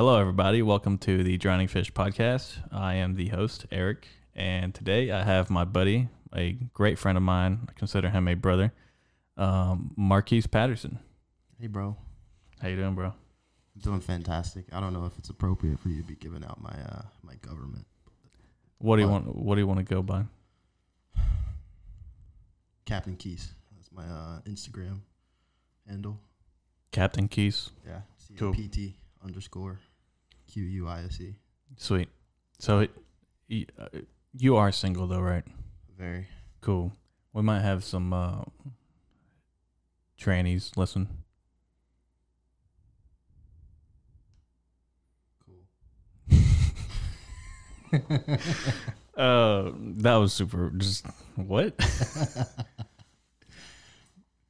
Hello, everybody. Welcome to the Drowning Fish podcast. I am the host, Erick, and today I have my buddy, a great friend of mine. I consider him a brother, um, Marquise Patterson. Hey, bro. How you doing, bro? I'm doing fantastic. I don't know if it's appropriate for you to be giving out my uh, my government. What do you want? What do you want to go by? Captain Keys. That's my uh, Instagram handle. Captain Keys. Yeah. Cool. Underscore Q U I S E. Sweet. So, it, uh, you are single though, right? Very. Cool. We might have some uh, trannies listen. Cool. Uh, that was super. Just what?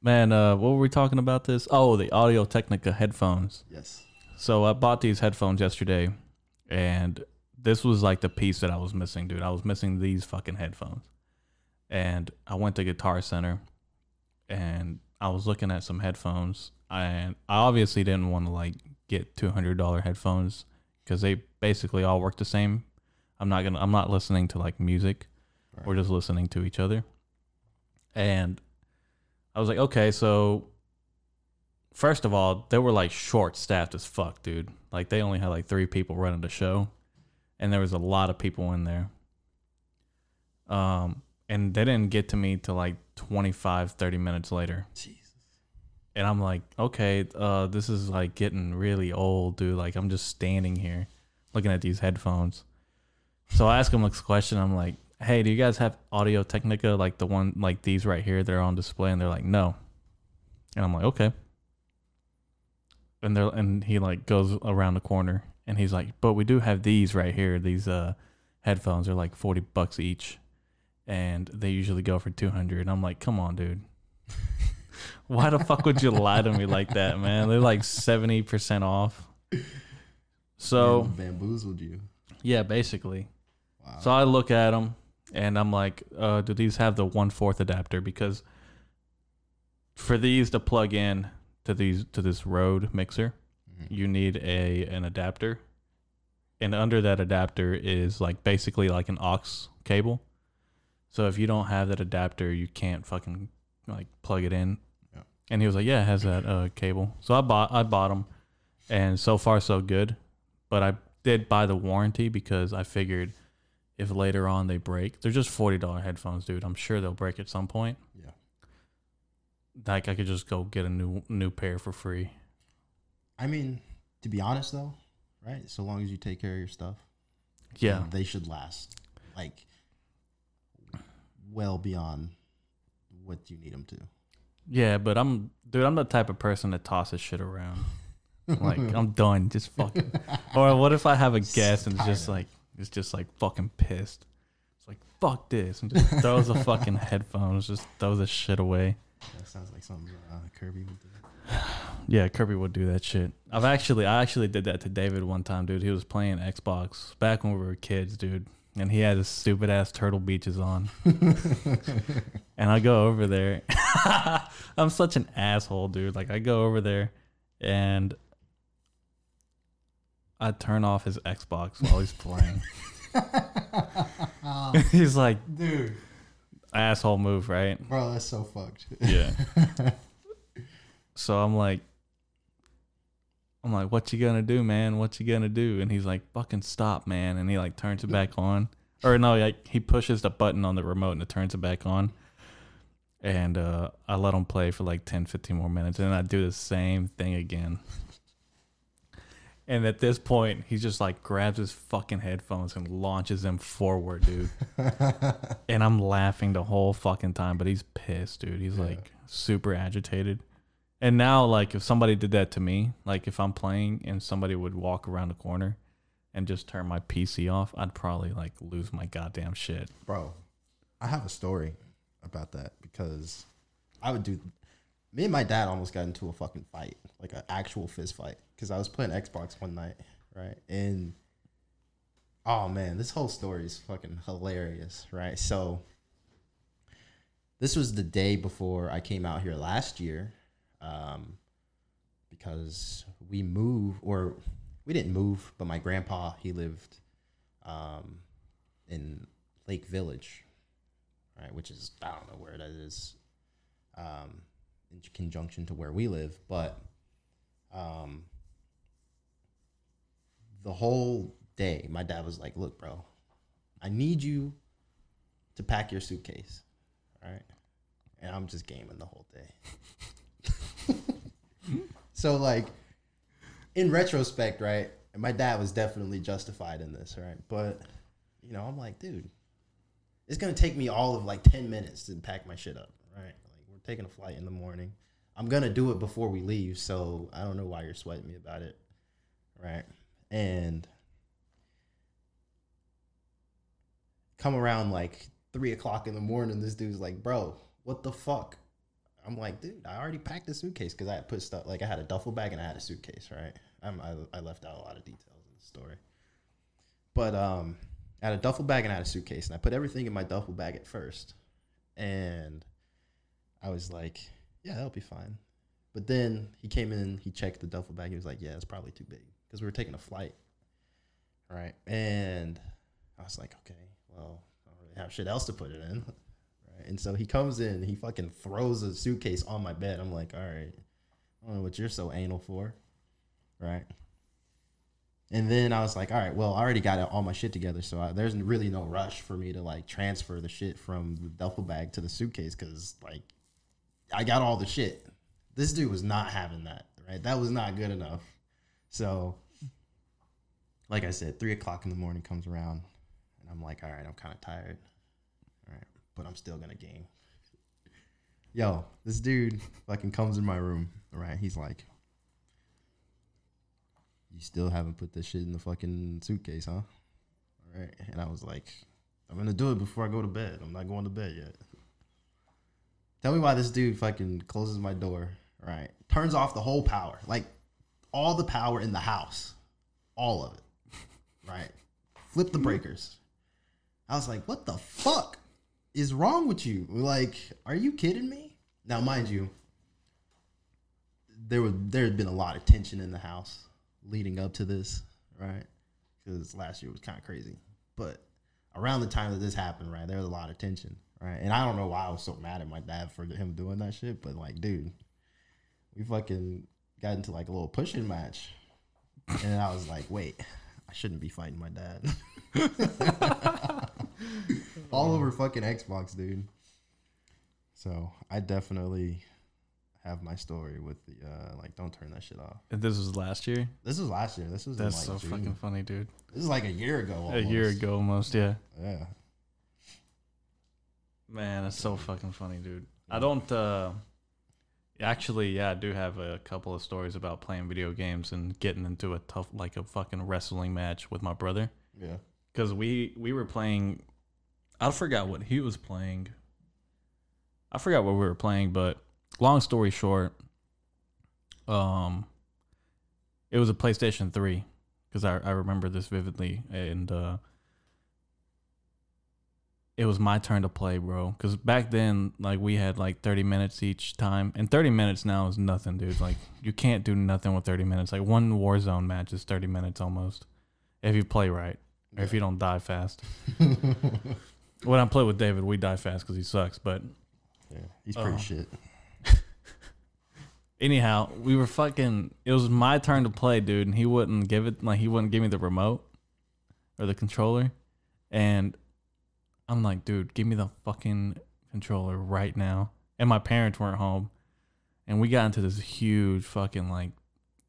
Man, uh, what were we talking about this? Oh, the Audio Technica headphones. yes. So I bought these headphones yesterday, and this was like the piece that I was missing, dude. I was missing these fucking headphones, and I went to Guitar Center, and I was looking at some headphones, and I obviously didn't want to like get two hundred dollar headphones because they basically all work the same. I'm not gonna. I'm not listening to like music. Right. We're just listening to each other, and I was like, okay, so first of all, they were like short staffed as fuck, dude. Like they only had like three people running the show, and there was a lot of people in there. Um, and they didn't get to me till like 25, 30 minutes later. Jesus. And I'm like, okay, uh, this is like getting really old, dude. Like I'm just standing here looking at these headphones. So I ask them this question. I'm like, hey, do you guys have Audio Technica like the one like these right here? They're on display, and they're like, no. And I'm like, okay. And they're and he like goes around the corner, and he's like, but we do have these right here. These uh headphones are like forty bucks each, and they usually go for two hundred. I'm like, come on, dude. Why the fuck would you lie to me like that, man? They're like seventy percent off. So Man, bamboozled you. yeah, basically. Wow. So I look at them and I'm like, uh, do these have the one fourth adapter? Because for these to plug in to these to this Rode mixer, Mhm. you need a an adapter, and under that adapter is like basically like an aux cable. So if you don't have that adapter, you can't fucking like plug it in. Yeah. And he was like, "Yeah, it has that uh, cable." So I bought I bought them, and so far so good. But I did buy the warranty because I figured if later on they break, they're just forty dollar headphones, dude. I'm sure they'll break at some point. Yeah. Like I could just go get a new new pair for free. I mean, to be honest though, right? So long as you take care of your stuff, Yeah, they should last like well beyond what you need them to. yeah, but I'm dude. I'm the type of person that tosses shit around. Like I'm done. Just fucking. or what if I have a guest and it's just like it's just like fucking pissed. It's like fuck this and just throws the fucking headphones, just throws the shit away. That sounds like something uh, Kirby would do. Yeah, Kirby would do that shit. I've actually, I actually did that to David one time, dude. He was playing Xbox back when we were kids, dude, and he had his stupid ass Turtle Beaches on. and I go over there. I'm such an asshole, dude. Like I go over there, and I turn off his Xbox while he's playing. he's like, Dude, asshole move, right? bro, that's so fucked. Yeah. so I'm like, I'm like, what you gonna do, man? What you gonna do? And he's like, fucking stop, man. And he like turns it back on. Or no, like he pushes the button on the remote and it turns it back on. And uh, I let him play for like 10, 15 more minutes. And I do the same thing again. And at this point, he just like grabs his fucking headphones and launches them forward, dude. and I'm laughing the whole fucking time, but he's pissed, dude. He's Yeah. like super agitated. And now, like, if somebody did that to me, like if I'm playing and somebody would walk around the corner and just turn my PC off, I'd probably like lose my goddamn shit. bro, I have a story about that because I would do. Me and my dad almost got into a fucking fight, like an actual fist fight, because I was playing Xbox one night, right? And oh man, this whole story is fucking hilarious, right? So this was the day before I came out here last year, um, because we moved or we didn't move, but my grandpa he lived um, in Lake Village, right, which is I don't know where that is, um, in conjunction to where we live, but um, the whole day, my dad was like, "Look, bro, I need you to pack your suitcase, all right?" And I'm just gaming the whole day. so like, in retrospect, right? My dad was definitely justified in this, right? But you know, I'm like, dude, it's gonna take me all of like ten minutes to pack my shit up, right? Taking a flight in the morning. I'm gonna do it before we leave, so I don't know why you're sweating me about it, right? And come around like three o'clock in the morning, this dude's like, bro, what the fuck? I'm like, dude, I already packed the suitcase because I had put stuff like I had a duffel bag and I had a suitcase, right? I'm, I, I left out a lot of details in the story, but um, I had a duffel bag and I had a suitcase, and I put everything in my duffel bag at first, and I was like, yeah, that'll be fine. But then he came in, he checked the duffel bag. He was like, yeah, it's probably too big because we were taking a flight, right? And I was like, okay, well, I don't really have shit else to put it in. Right? And so he comes in, he fucking throws a suitcase on my bed. I'm like, all right, I don't know what you're so anal for, right? And then I was like, all right, well, I already got all my shit together, so I, there's really no rush for me to like transfer the shit from the duffel bag to the suitcase because like I got all the shit. This dude was not having that, right? That was not good enough. So, like I said, three o'clock in the morning comes around, and I'm like, all right, I'm kind of tired, all right, but I'm still gonna game. Yo, this dude fucking comes in my room, right? He's like, you still haven't put this shit in the fucking suitcase, huh? All right, and I was like, I'm gonna do it before I go to bed. I'm not going to bed yet. Tell me why this dude fucking closes my door, right? Turns off the whole power, like all the power in the house, all of it, right? Flip the breakers. I was like, what the fuck is wrong with you? Like, are you kidding me? Now, mind you, there was there had been a lot of tension in the house leading up to this, right? Because last year was kind of crazy, but around the time that this happened, right, there was a lot of tension, right? And I don't know why I was so mad at my dad for him doing that shit, but like, dude, we fucking got into like a little pushing match, and I was like, wait, I shouldn't be fighting my dad. All over fucking Xbox, dude. So I definitely have my story with the uh like don't turn that shit off. And this was last year. This was last year. This was in, That's like, so June. fucking funny, dude. This is like a year ago. A year ago, almost. Yeah. Yeah. Man, that's so fucking funny, dude. I don't. uh Actually, yeah, I do have a couple of stories about playing video games and getting into a tough, like a fucking wrestling match with my brother. Yeah. because we we were playing i forgot what he was playing i forgot what we were playing but long story short um it was a playstation 3 because I, I remember this vividly and uh it was my turn to play bro because back then like we had like 30 minutes each time and 30 minutes now is nothing dude like you can't do nothing with 30 minutes like one warzone match is 30 minutes almost if you play right or if you don't die fast. when I play with David, we die fast because he sucks. But Yeah. He's pretty Oh. shit. anyhow, we were fucking. It was my turn to play, dude, and he wouldn't give it. Like he wouldn't give me the remote or the controller, and I'm like, dude, give me the fucking controller right now. And my parents weren't home, and we got into this huge fucking like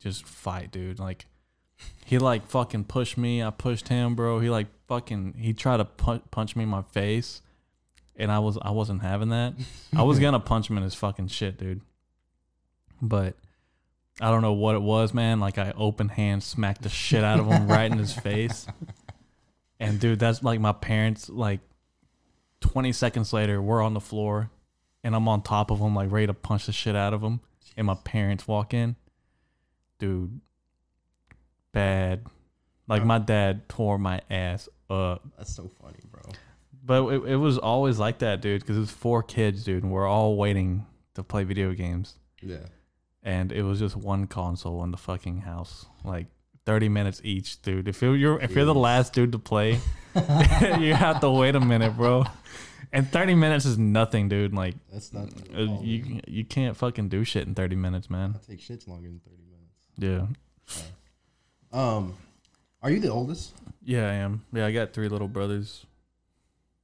just fight, dude. Like he like fucking pushed me. I pushed him, bro. He like fucking he tried to punch, punch me in my face, and I was I wasn't having that. I was gonna punch him in his fucking shit, dude. But I don't know what it was, man. Like I open hand smacked the shit out of him right in his face. And dude, that's like my parents. Like twenty seconds later, we're on the floor, and I'm on top of him, like ready to punch the shit out of him. And my parents walk in, dude. Bad. Like my dad tore my ass up. That's so funny, bro. But it, it was always like that, dude, because it was four kids, dude, and we're all waiting to play video games. Yeah. And it was just one console in the fucking house. Like thirty minutes each, dude. If you're if you're the last dude to play, you have to wait a minute, bro. And thirty minutes is nothing, dude. Like That's not. uh, you you can't fucking do shit in thirty minutes, man. take shits longer than thirty minutes. Yeah, Um, are you the oldest? yeah, I am. Yeah, I got three little brothers.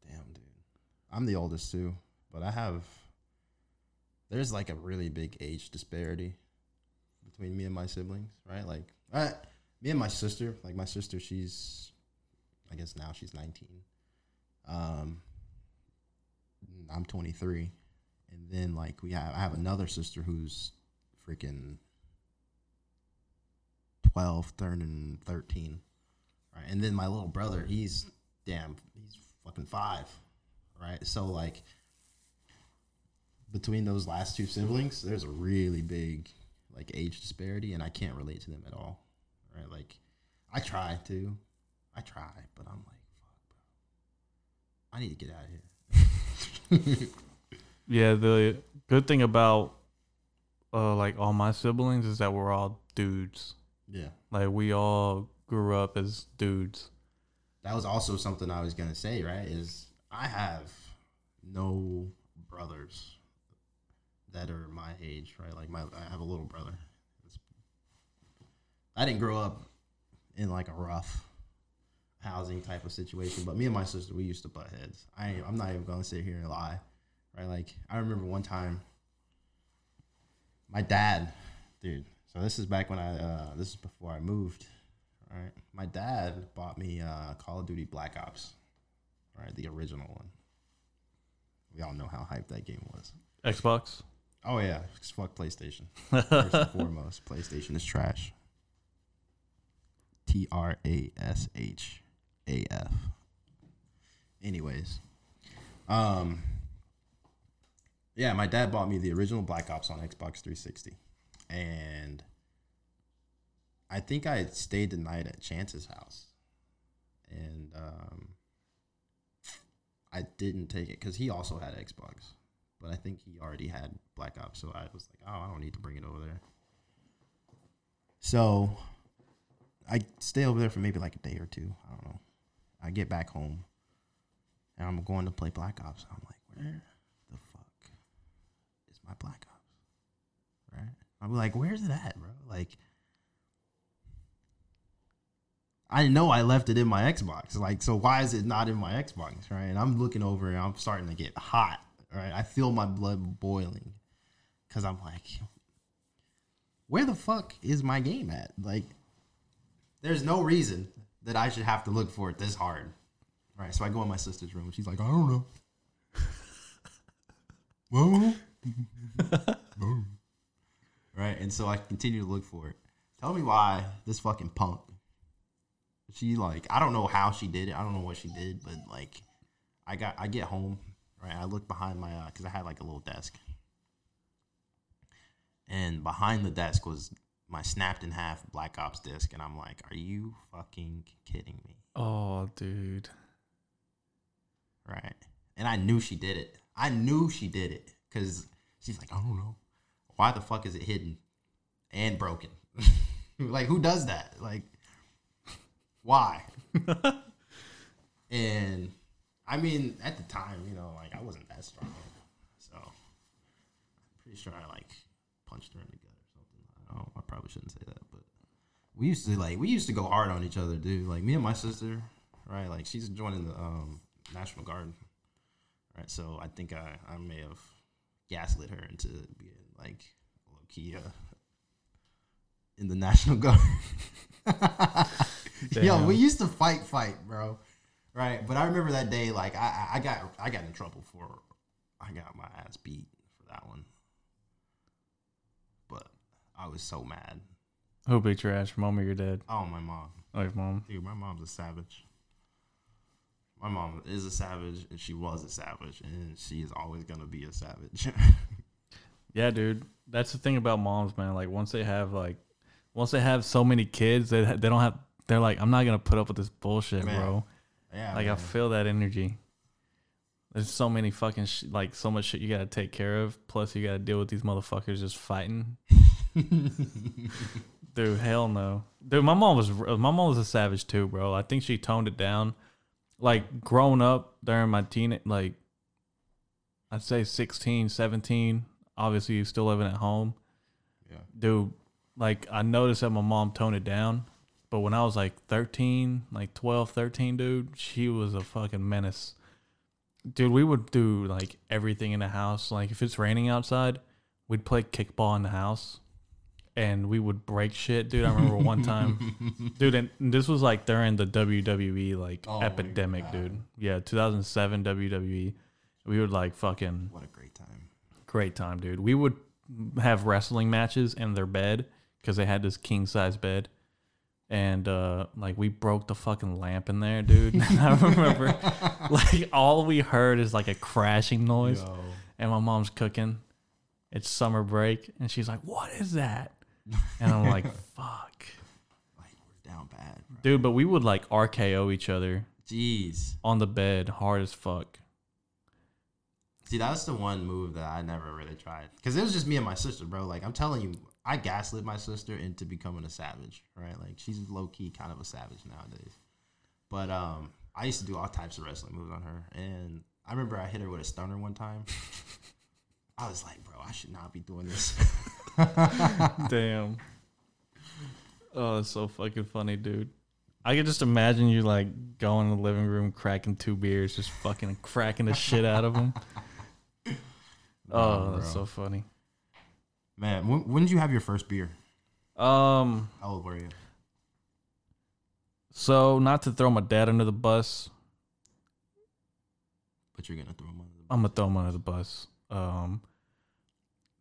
Damn, dude. I'm the oldest too, but I have. There's like a really big age disparity between me and my siblings, right? Like, I, me and my sister. Like my sister, she's, I guess now she's 19. Um, I'm 23, and then like we have, I have another sister who's freaking 12, turning 13, right? And then my little brother, he's damn, he's fucking five, right? So like between those last two siblings, there's a really big like age disparity, and I can't relate to them at all, right? Like I try to, I try, but I'm like, fuck, bro, I need to get out of here. Yeah, the good thing about uh like all my siblings is that we're all dudes. Yeah, Like we all grew up as dudes. that was also something I was gonna say, right? Is I have no brothers that are my age, right? Like my, I have a little brother. I didn't grow up in like a rough housing type of situation, but me and my sister, we used to butt heads. I, ain't- I'm not even gonna sit here and lie, right? Like I remember one time, my dad, dude. So this is back when I, uh, this is before I moved, right? My dad bought me uh, Call of Duty Black Ops, right? The original one. We all know how hyped that game was. Xbox. Oh yeah, fuck PlayStation. First and foremost, PlayStation is trash. T R A S H A F. Anyways, um, yeah, my dad bought me the original Black Ops on Xbox 360, and I think I stayed the night at Chance's house, and um, I didn't take it because he also had Xbox but I think he already had Black Ops, so I was like, oh, I don't need to bring it over there. So I stay over there for maybe like a day or two. I don't know. I get back home and I'm going to play Black Ops. I'm like, where the fuck is my Black Ops? Right? I'm like, where's it at, bro? Like, I know I left it in my Xbox. Like, so why is it not in my Xbox? Right? And I'm looking over and I'm starting to get hot. Right? I feel my blood boiling because I'm like, where the fuck is my game at? Like, there's no reason that I should have to look for it this hard. Right? So I go in my sister's room. She's like, I don't know. Right? And so I continue to look for it. Tell me why this fucking punk. She like I don't know how she did it. I don't know what she did, but like I got I get home, right? I look behind my uh cuz I had like a little desk. And behind the desk was my snapped in half Black Ops disc and I'm like, "Are you fucking kidding me?" Oh, dude. Right? And I knew she did it. I knew she did it cuz she's like, "I don't know. Why the fuck is it hidden and broken?" like who does that? Like why? and I mean, at the time, you know, like I wasn't that strong, so I'm pretty sure I like punched her in the gut or something. I don't. I probably shouldn't say that, but we used to like we used to go hard on each other, dude. Like me and my sister, right? Like she's joining the um, National Guard, right? So I think I I may have gaslit her into being like low key uh, in the National Guard. Yo, we used to fight, fight, bro. Right, but I remember that day. Like, I, I I got, I got in trouble for, I got my ass beat for that one. I was so mad. Who beat your ass? Your mom or your dad? Oh, my mom, Oh, your mom. dude, my mom's a savage. My mom is a savage, and she was a savage, and she is always gonna be a savage. Yeah, dude. That's the thing about moms, man. Like once they have like, once they have so many kids, they they don't have. They're like, I'm not gonna put up with this bullshit, Man. bro. yeah, Like I feel that energy. There's so many fucking sh- like so much shit you gotta take care of. Plus you gotta deal with these motherfuckers just fighting. Dude, hell no. Dude, my mom was uh, my mom was a savage too, bro. I think she toned it down. Like growing up during my teen like I'd say 16, 17, obviously you still living at home. Yeah. Dude, like I noticed that my mom toned it down, but when I was like 13, like 12, 13, dude, she was a fucking menace. Dude, we would do like everything in the house. Like if it's raining outside, we'd play kickball in the house and we would break shit, dude. I remember one time, dude, and this was like during the WWE like Oh epidemic, dude. Yeah, 2007 WWE. We would like fucking What a great time. great time, dude. We would have wrestling matches in their bed because they had this king size bed. And uh like we broke the fucking lamp in there, dude. And I remember like all we heard is like a crashing noise Yo. and my mom's cooking. It's summer break, and she's like, "What is that?" And I'm like, "Fuck, Like we're down bad, bro. dude." But we would like RKO each other Jeez. on the bed, hard as fuck. See, that's the one move that I never really tried because it was just me and my sister, bro. Like I'm telling you, I gaslit my sister into becoming a savage, right? Like she's low key kind of a savage nowadays. But um, I used to do all types of wrestling moves on her, and I remember I hit her with a stunner one time. I was like, bro, I should not be doing this. Damn. Oh, that's so fucking funny, dude. I could just imagine you like going in the living room, cracking two beers, just fucking cracking the shit out of them. Oh, that's so funny. Man, when, when did you have your first beer? Um, How old were you? so not to throw my dad under the bus, But you're gonna throw him under the bus. I'm gonna throw him under the bus. Um,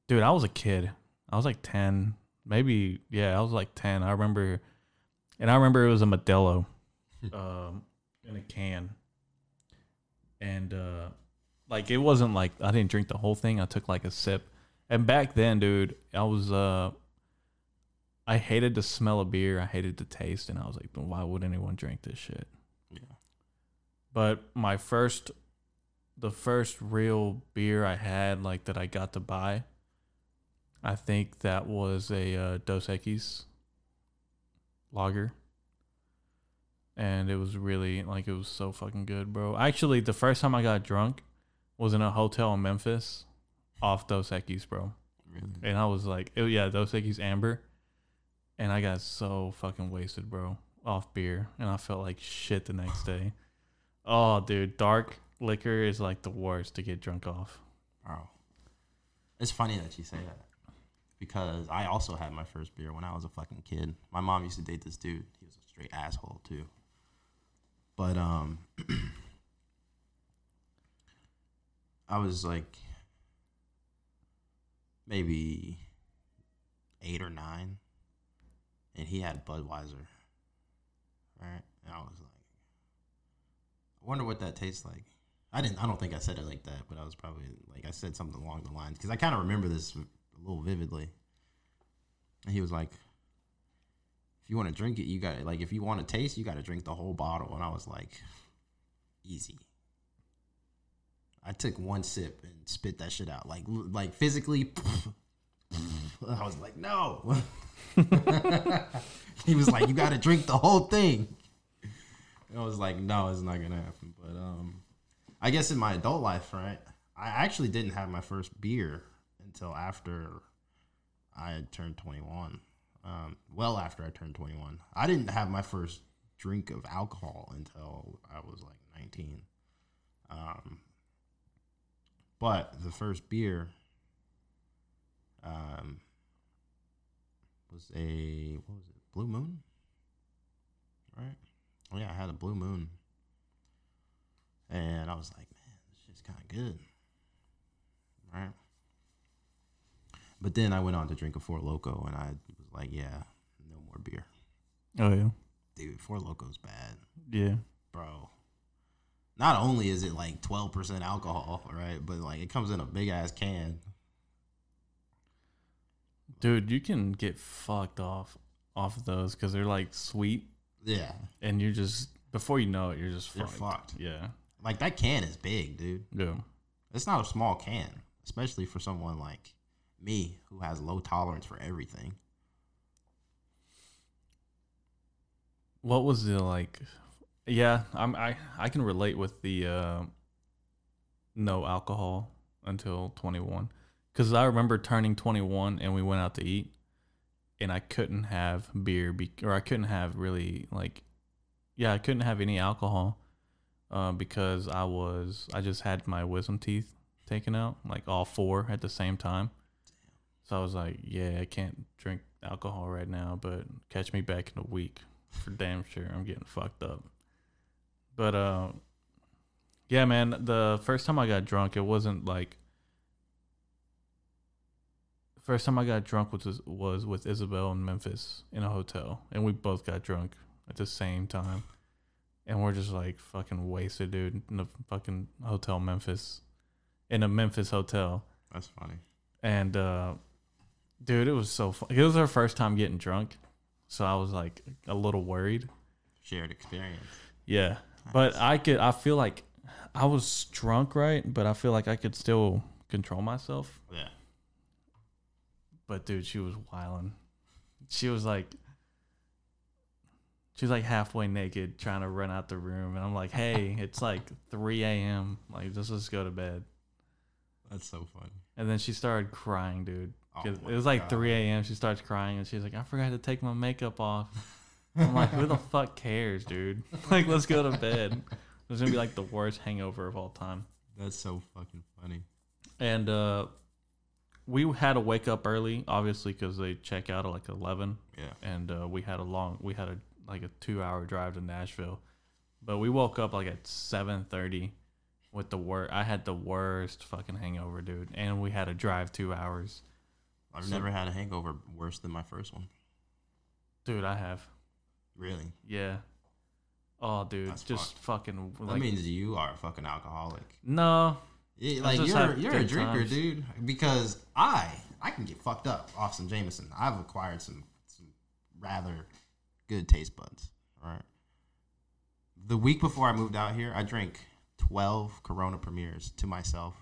dude, I was a kid. I was like ten, maybe. Yeah, I was like ten. I remember, and I remember it was a Modelo, um, in a can, and uh, like it wasn't like I didn't drink the whole thing. I took like a sip, and back then, dude, I was uh. I hated the smell of beer. I hated the taste, and I was like, "Why would anyone drink this shit?" Yeah. But my first, the first real beer I had, like that I got to buy, I think that was a uh, Dos Equis lager. And it was really, like, it was so fucking good, bro. Actually, the first time I got drunk was in a hotel in Memphis off Dos Equis, bro. Really? And I was like, it, yeah, Dos Equis Amber. And I got so fucking wasted, bro, off beer. And I felt like shit the next day. Oh, dude, dark liquor is like the worst to get drunk off. Bro. It's funny that you say that. Because I also had my first beer when I was a fucking kid. My mom used to date this dude. He was a straight asshole too. But um I was like maybe eight or nine. And he had Budweiser. Right? And I was like I wonder what that tastes like. I didn't. I don't think I said it like that, but I was probably like I said something along the lines because I kind of remember this a little vividly. And he was like, "If you want to drink it, you got to like. If you want to taste, you got to drink the whole bottle." And I was like, "Easy." I took one sip and spit that shit out, like like physically. I was like, "No." he was like, "You got to drink the whole thing." And I was like, "No, it's not gonna happen." But um. I guess in my adult life, right? I actually didn't have my first beer until after I had turned 21. Um, well, after I turned 21. I didn't have my first drink of alcohol until I was like 19. Um, but the first beer um, was a, what was it? Blue Moon? Right? Oh, yeah, I had a Blue Moon. And I was like, man, this shit's kind of good. Right? But then I went on to drink a Four Loco and I was like, yeah, no more beer. Oh, yeah. Dude, Four Loco's bad. Yeah. Bro. Not only is it like 12% alcohol, right? But like it comes in a big ass can. Dude, you can get fucked off off of those because they're like sweet Yeah. and you just, before you know it, you're just You're fucked. Yeah. Like that can is big, dude. Yeah. It's not a small can, especially for someone like me who has low tolerance for everything. what was the like? Yeah, I'm I I can relate with the uh, no alcohol until 21 because I remember turning 21 and we went out to eat and I couldn't have beer be- or I couldn't have really like yeah I couldn't have any alcohol uh, because I was I just had my wisdom teeth taken out like all four at the same time. So I was like, yeah, I can't drink alcohol right now, but catch me back in a week for damn sure. I'm getting fucked up. But uh yeah, man, the first time I got drunk, it wasn't like first time I got drunk was was with Isabel in Memphis in a hotel, and we both got drunk at the same time, and we're just like fucking wasted, dude, in a fucking hotel Memphis, in a Memphis hotel, That's funny. and uh, dude, it was so fun. It was our first time getting drunk, so I was like a little worried. Shared experience. Yeah, but I could. I feel like I was drunk, right? But I feel like I could still control myself. Yeah. But dude, she was wilding. She was like, she was like halfway naked, trying to run out the room, and I'm like, "Hey, it's like 3 a.m. Like, let's just go to bed." That's so funny. And then she started crying, dude. Oh 'Cause my it was like God. 3 a.m. She starts crying, and she's like, "I forgot to take my makeup off." I'm like, "Who the fuck cares, dude? Like, let's go to bed." It was gonna be like the worst hangover of all time. That's so fucking funny. And uh, we had to wake up early, obviously, because they check out at like 11. Yeah. and uh, we had a long we had a like a two hour drive to Nashville, but we woke up like at seven thirty with the worst. I had the worst fucking hangover, dude, and we had to drive two hours, I've So- never had a hangover worse than my first one. dude. I have, Really? yeah. Oh, dude, That's just fucking that means you are a fucking alcoholic. no, Yeah, I like you're you're a drinker, times. dude. Because I I can get fucked up off some Jameson. I've acquired some some rather good taste buds. All right. The week before I moved out here, I drank twelve Corona Premiers to myself,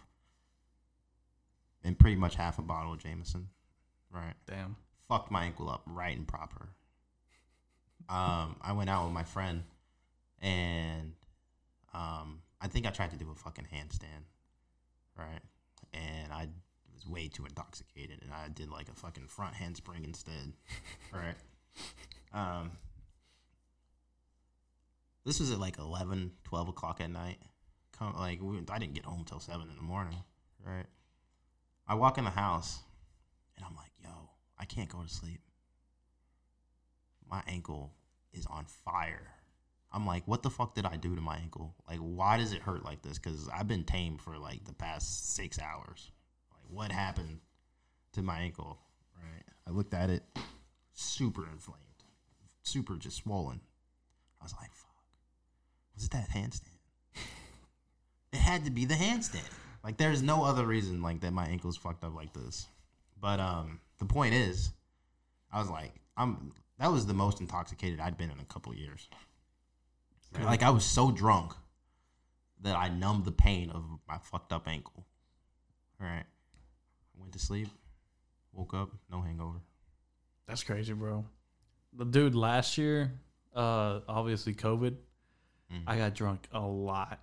and pretty much half a bottle of Jameson. Right. damn. Fucked my ankle up right and proper. Um, I went out with my friend, and um, I think I tried to do a fucking handstand, right? And I was way too intoxicated, and I did like a fucking front handspring instead, right? Um, this was at like 11, 12 o'clock at night. Come, like we, I didn't get home till seven in the morning, right? I walk in the house, and I'm like, "Yo, I can't go to sleep. My ankle is on fire." I'm like, "What the fuck did I do to my ankle? Like, why does it hurt like this? Because I've been tame for like the past six hours. Like, what happened to my ankle? Right? I looked at it, super inflamed, super just swollen. I was like, "Fuck, was it that handstand?" it had to be the handstand. Like there's no other reason like that my ankle's fucked up like this. But um the point is, I was like, I'm that was the most intoxicated I'd been in a couple years. Like I was so drunk that I numbed the pain of my fucked up ankle. All right. I went to sleep, woke up, no hangover. That's crazy, bro. The dude last year, uh, obviously COVID. Mm. I got drunk a lot,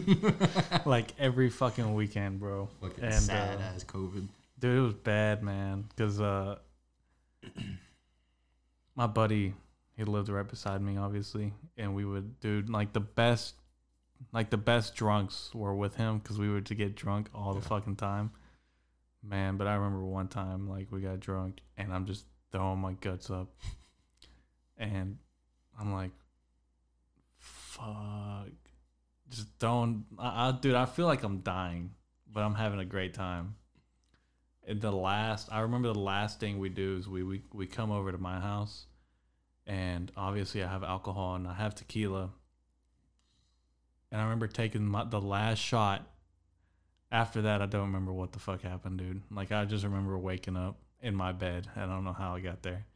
like every fucking weekend, bro. Fucking And, sad uh, as COVID. Dude, it was bad, man. Cause uh, my buddy, he lived right beside me, obviously, and we would, dude, like the best, like the best drunks were with him, cause we would to get drunk all the Yeah. fucking time, man. But I remember one time, like we got drunk, and I'm just throwing my guts up, and I'm like, fuck, just throwing, I, I, dude, I feel like I'm dying, but I'm having a great time. The last, I remember the last thing we do is we we we come over to my house, and obviously I have alcohol and I have tequila. And I remember taking my, the last shot. After that, I don't remember what the fuck happened, dude. Like I just remember waking up in my bed. I don't know how I got there.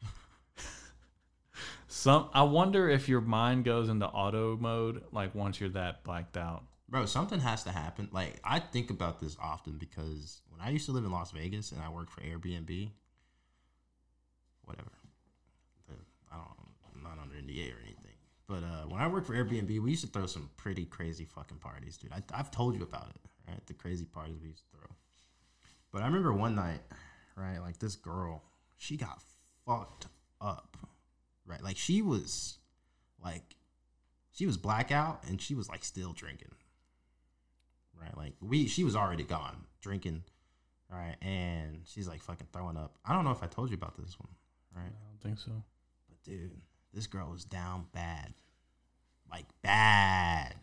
Some I wonder if your mind goes into auto mode like once you're that blacked out. Bro, something has to happen. Like I think about this often because when I used to live in Las Vegas and I worked for Airbnb, whatever. I don't. I'm not under NDA or anything. But uh, when I worked for Airbnb, we used to throw some pretty crazy fucking parties, dude. I, I've told you about it, right? The crazy parties we used to throw. But I remember one night, right? Like this girl, she got fucked up, right? Like she was, like, she was blackout and she was like still drinking, right? Like we, she was already gone drinking, right? And she's like fucking throwing up. I don't know if I told you about this one, right? I don't think so. But dude, this girl was down bad. Like bad.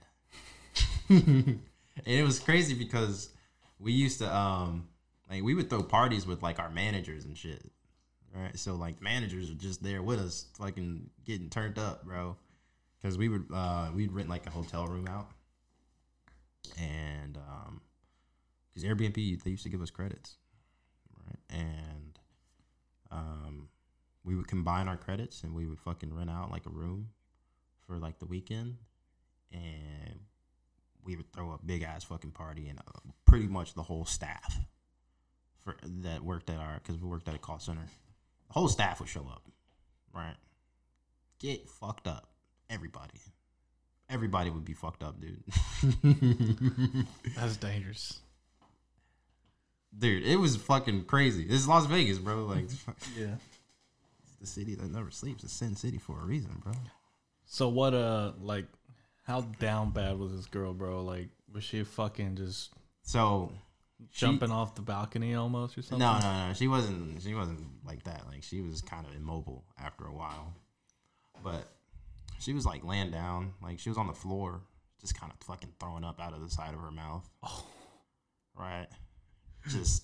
and it was crazy because we used to um like we would throw parties with like our managers and shit. Right? So like the managers are just there with us fucking getting turned up, bro. Cuz we would uh we'd rent like a hotel room out. And um cuz Airbnb they used to give us credits. Right? And um we would combine our credits and we would fucking rent out like a room for like the weekend and we would throw a big ass fucking party and uh, pretty much the whole staff for that worked at our because we worked at a call center the whole staff would show up right get fucked up everybody everybody would be fucked up dude That's dangerous. Dude it was fucking crazy this is las vegas bro like Yeah. it's the city that never sleeps it's sin city for a reason bro So what? Uh, like, how down bad was this girl, bro? Like, was she fucking just so she- jumping off the balcony almost or something? No, no, no. She wasn't. She wasn't like that. Like she was kind of immobile after a while, but she was like laying down. Like she was on the floor, just kind of fucking throwing up out of the side of her mouth. Oh. Right. Just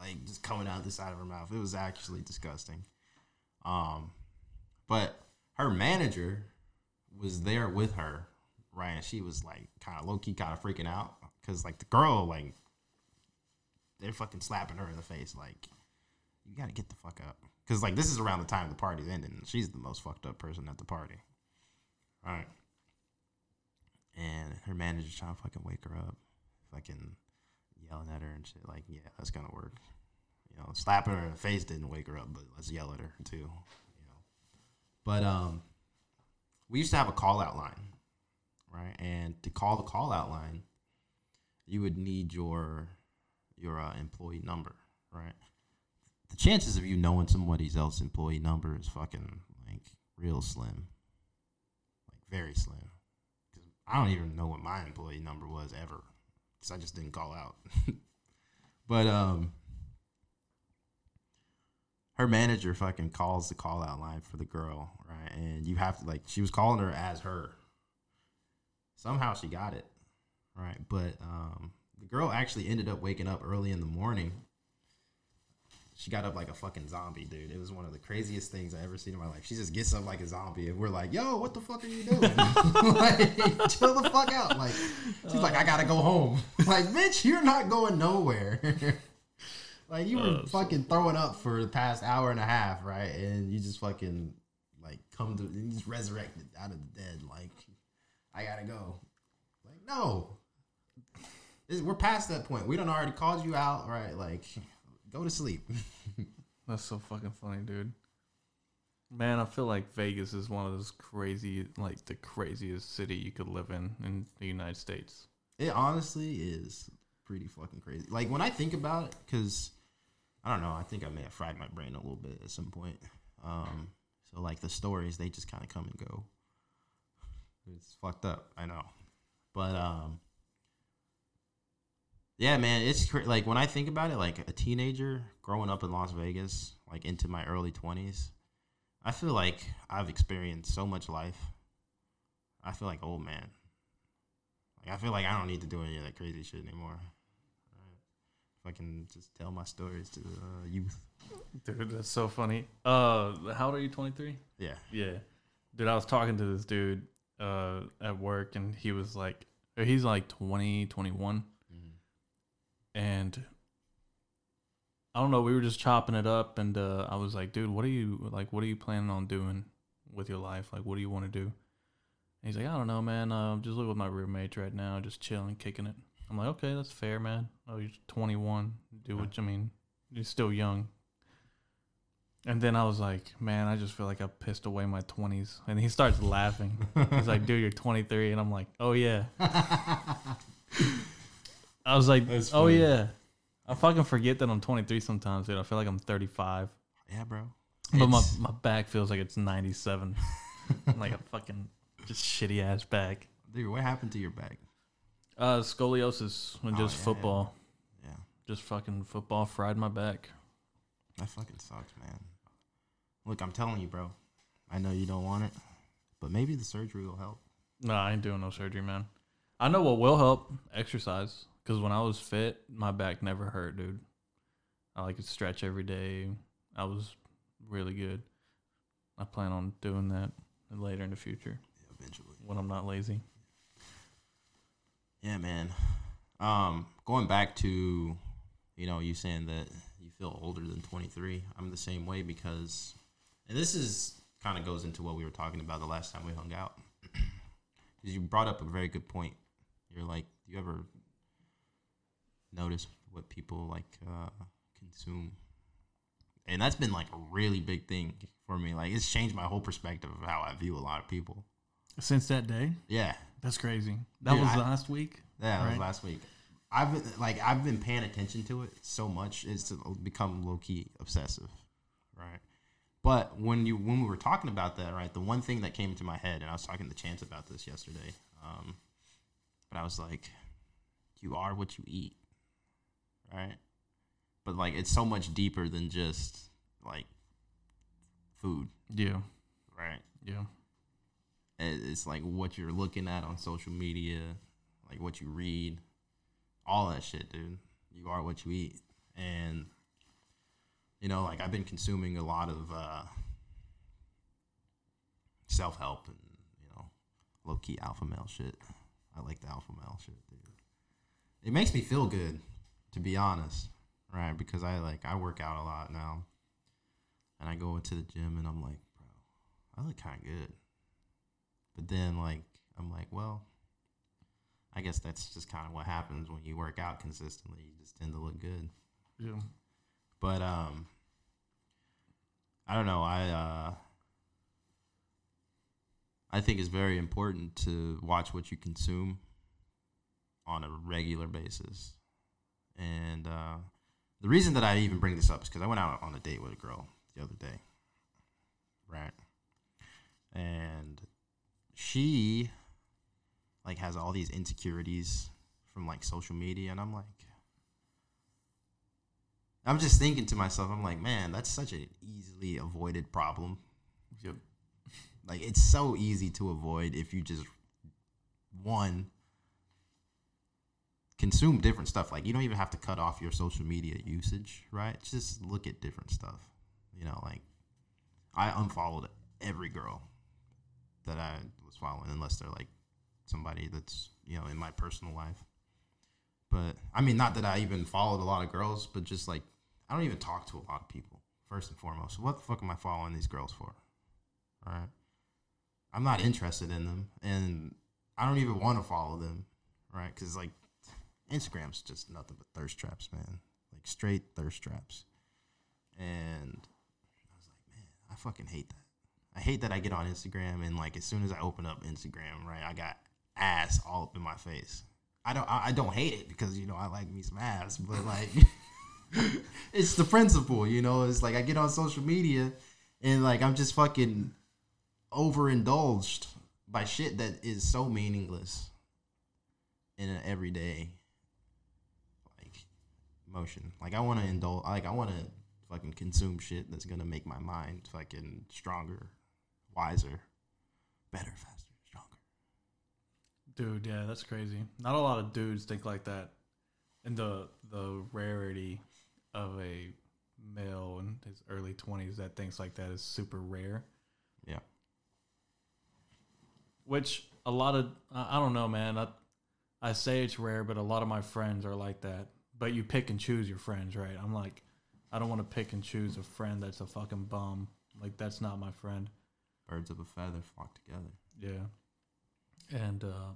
like just coming out the side of her mouth. It was actually disgusting. Um, but her manager was there with her, right? And she was like kind of low key, kind of freaking out because like the girl like they're fucking slapping her in the face like you gotta get the fuck up because like this is around the time the party's ending she's the most fucked up person at the party all right and her manager's trying to fucking wake her up fucking yelling at her and shit like yeah that's gonna work. You know slapping her in the face didn't wake her up but let's yell at her too you know. But um we used to have a call out line right? And to call the call out line you would need your your uh, employee number, right? The chances of you knowing somebody else's employee number is fucking like real slim, like very slim. 'Cause I don't even know what my employee number was ever, because I just didn't call out. but um, her manager fucking calls the call out line for the girl, right? And you have to like she was calling her as her. Somehow she got it right? But um, the girl actually ended up waking up early in the morning. She got up like a fucking zombie, dude. It was one of the craziest things I ever seen in my life. She just gets up like a zombie, and we're like, "Yo, what the fuck are you doing? like, chill the fuck out!" Like, she's like, "I gotta go home." like, bitch, you're not going nowhere. like, you were Uh, so- fucking throwing up for the past hour and a half, right? And you just fucking like come to, you just resurrected out of the dead. Like, I gotta go. Like, no. We're past that point. We don't already called you out, right? Like, go to sleep. That's so fucking funny, dude. Man, I feel like Vegas is one of those crazy, like the craziest city you could live in in the United States. It honestly is pretty fucking crazy. Like when I think about it, because I don't know, I think I may have fried my brain a little bit at some point. Um, so like the stories, they just kind of come and go. It's fucked up, I know, but um, yeah, man, it's cra- like when I think about it, like a teenager growing up in Las Vegas, like into my early twenties, I feel like I've experienced so much life. I feel like old man. Like I feel like I don't need to do any of that crazy shit anymore. If I can just tell my stories to the uh, youth. Dude, that's so funny. Uh, how old are you? Twenty three. Yeah. Yeah, dude, I was talking to this dude uh at work, and he was like, he's like 20, 21, and I don't know. We were just chopping it up, and uh, I was like, dude, what are you like? What are you planning on doing with your life? Like, what do you want to do? And he's like, I don't know, man. Uh, I'm just living with my roommates right now, just chilling, kicking it. I'm like, okay, that's fair, man. Oh, you're 21. Do what you mean. You're still young. And then I was like, man, I just feel like I pissed away my 20s. And he starts laughing. He's like, dude, you're 23. And I'm like, oh, yeah. I was like, That's oh, funny. yeah. I fucking forget that I'm 23 sometimes, dude. I feel like I'm 35. Yeah, bro. But my, It's- my back feels like it's 97. like a fucking just shitty ass back. dude, what happened to your back? Uh, scoliosis when Oh, just yeah, yeah. football. Yeah, Just fucking football fried my back. that fucking sucks, man. Look, I'm telling you, bro. I know you don't want it, but maybe the surgery will help. No, I ain't doing no surgery, man. I know what will help exercise. Because when I was fit, my back never hurt, dude. I like to stretch every day. I was really good. I plan on doing that later in the future Eventually. when I'm not lazy. Yeah, man. Um, going back to, you know, you saying that you feel older than 23. I'm the same way because, and this is kind of goes into what we were talking about the last time we hung out. Because you brought up a very good point. You're like, do you ever notice what people like uh, consume? And that's been like a really big thing for me. Like, it's changed my whole perspective of how I view a lot of people. Since that day? Yeah. That's crazy. That Dude, was I- last week? Yeah, that was last week. I've been like I've been paying attention to it so much it's become low key obsessive, right? But when you when we were talking about that, right, the one thing that came into my head, and I was talking to Chance about this yesterday, um, but I was like, you are what you eat, right? But like it's so much deeper than just like food, Yeah. right? Yeah. It's like what you're looking at on social media, like what you read, all that shit, dude. You are what you eat. And you know, like I've been consuming a lot of uh self-help and, you know, low-key alpha male shit. I like the alpha male shit, dude. It makes me feel good, to be honest, right? Because I like I work out a lot now. And I go into the gym and I'm like, bro, I look kind of good. But then, like, I'm like, well, I guess that's just kind of what happens when you work out consistently. You just tend to look good. Yeah. But um, I don't know. I uh, I think it's very important to watch what you consume on a regular basis. And uh, the reason that I even bring this up is because I went out on a date with a girl the other day, right? And she like has all these insecurities from like social media, and I'm like, I'm just thinking to myself, I'm like, man, that's such an easily avoided problem. Yep. Like it's so easy to avoid if you just one consume different stuff. Like you don't even have to cut off your social media usage, right? Just look at different stuff. You know, like I unfollowed every girl that I was following unless they're like somebody that's, you know, in my personal life. But I mean not that I even followed a lot of girls, but just like I don't even talk to a lot of people, first and foremost. What the fuck am I following these girls for? All right. I'm not interested in them, and I don't even want to follow them, right? Because like Instagram's just nothing but thirst traps, man. Like straight thirst traps. And I was like, man, I fucking hate that. I hate that I get on Instagram and like as soon as I open up Instagram, right, I got ass all up in my face. I don't, I I don't hate it because you know I like me some ass, but like, it's the principle, you know. It's like I get on social media and like I'm just fucking overindulged by shit that is so meaningless in an everyday motion. Like I want to indulge. Like I want to fucking consume shit that's gonna make my mind fucking stronger, wiser, better, faster, stronger. Dude, yeah, that's crazy. Not a lot of dudes think like that. And the the rarity of a male in his early twenties that thinks like that is super rare. Yeah. Which a lot of I I don't know, man. I, I say it's rare, but a lot of my friends are like that. But you pick and choose your friends, right? I'm like, I don't want to pick and choose a friend that's a fucking bum. Like that's not my friend. Birds of a feather flock together. Yeah. And uh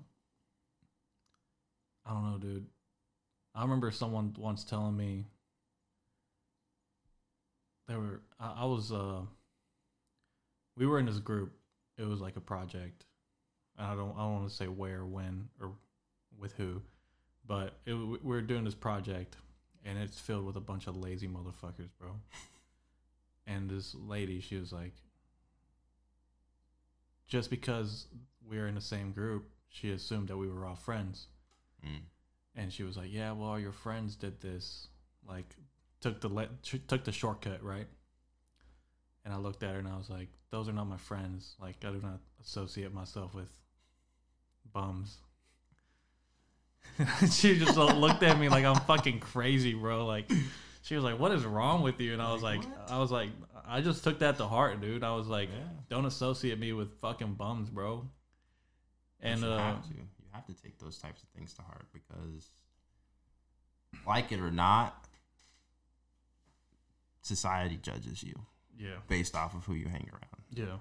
I don't know, dude. I remember someone once telling me there were I, I was uh we were in this group. It was like a project. And I don't I don't want to say where, when, or with who, but it, we're doing this project, and it's filled with a bunch of lazy motherfuckers, bro. and this lady, she was like, just because we are in the same group, she assumed that we were all friends. Mm. and she was like, "Yeah, well, all your friends did this, like took the le- took the shortcut, right?" And I looked at her and I was like, "Those are not my friends. Like, I do not associate myself with bums." she just looked at me like I'm fucking crazy, bro. Like, she was like, "What is wrong with you?" And I was like, what? "I was like, I just took that to heart, dude. I was like, Yeah. don't associate me with fucking bums, bro." And you uh, have to. You have to take those types of things to heart because, like it or not, society judges you yeah. based off of who you hang around. Yeah.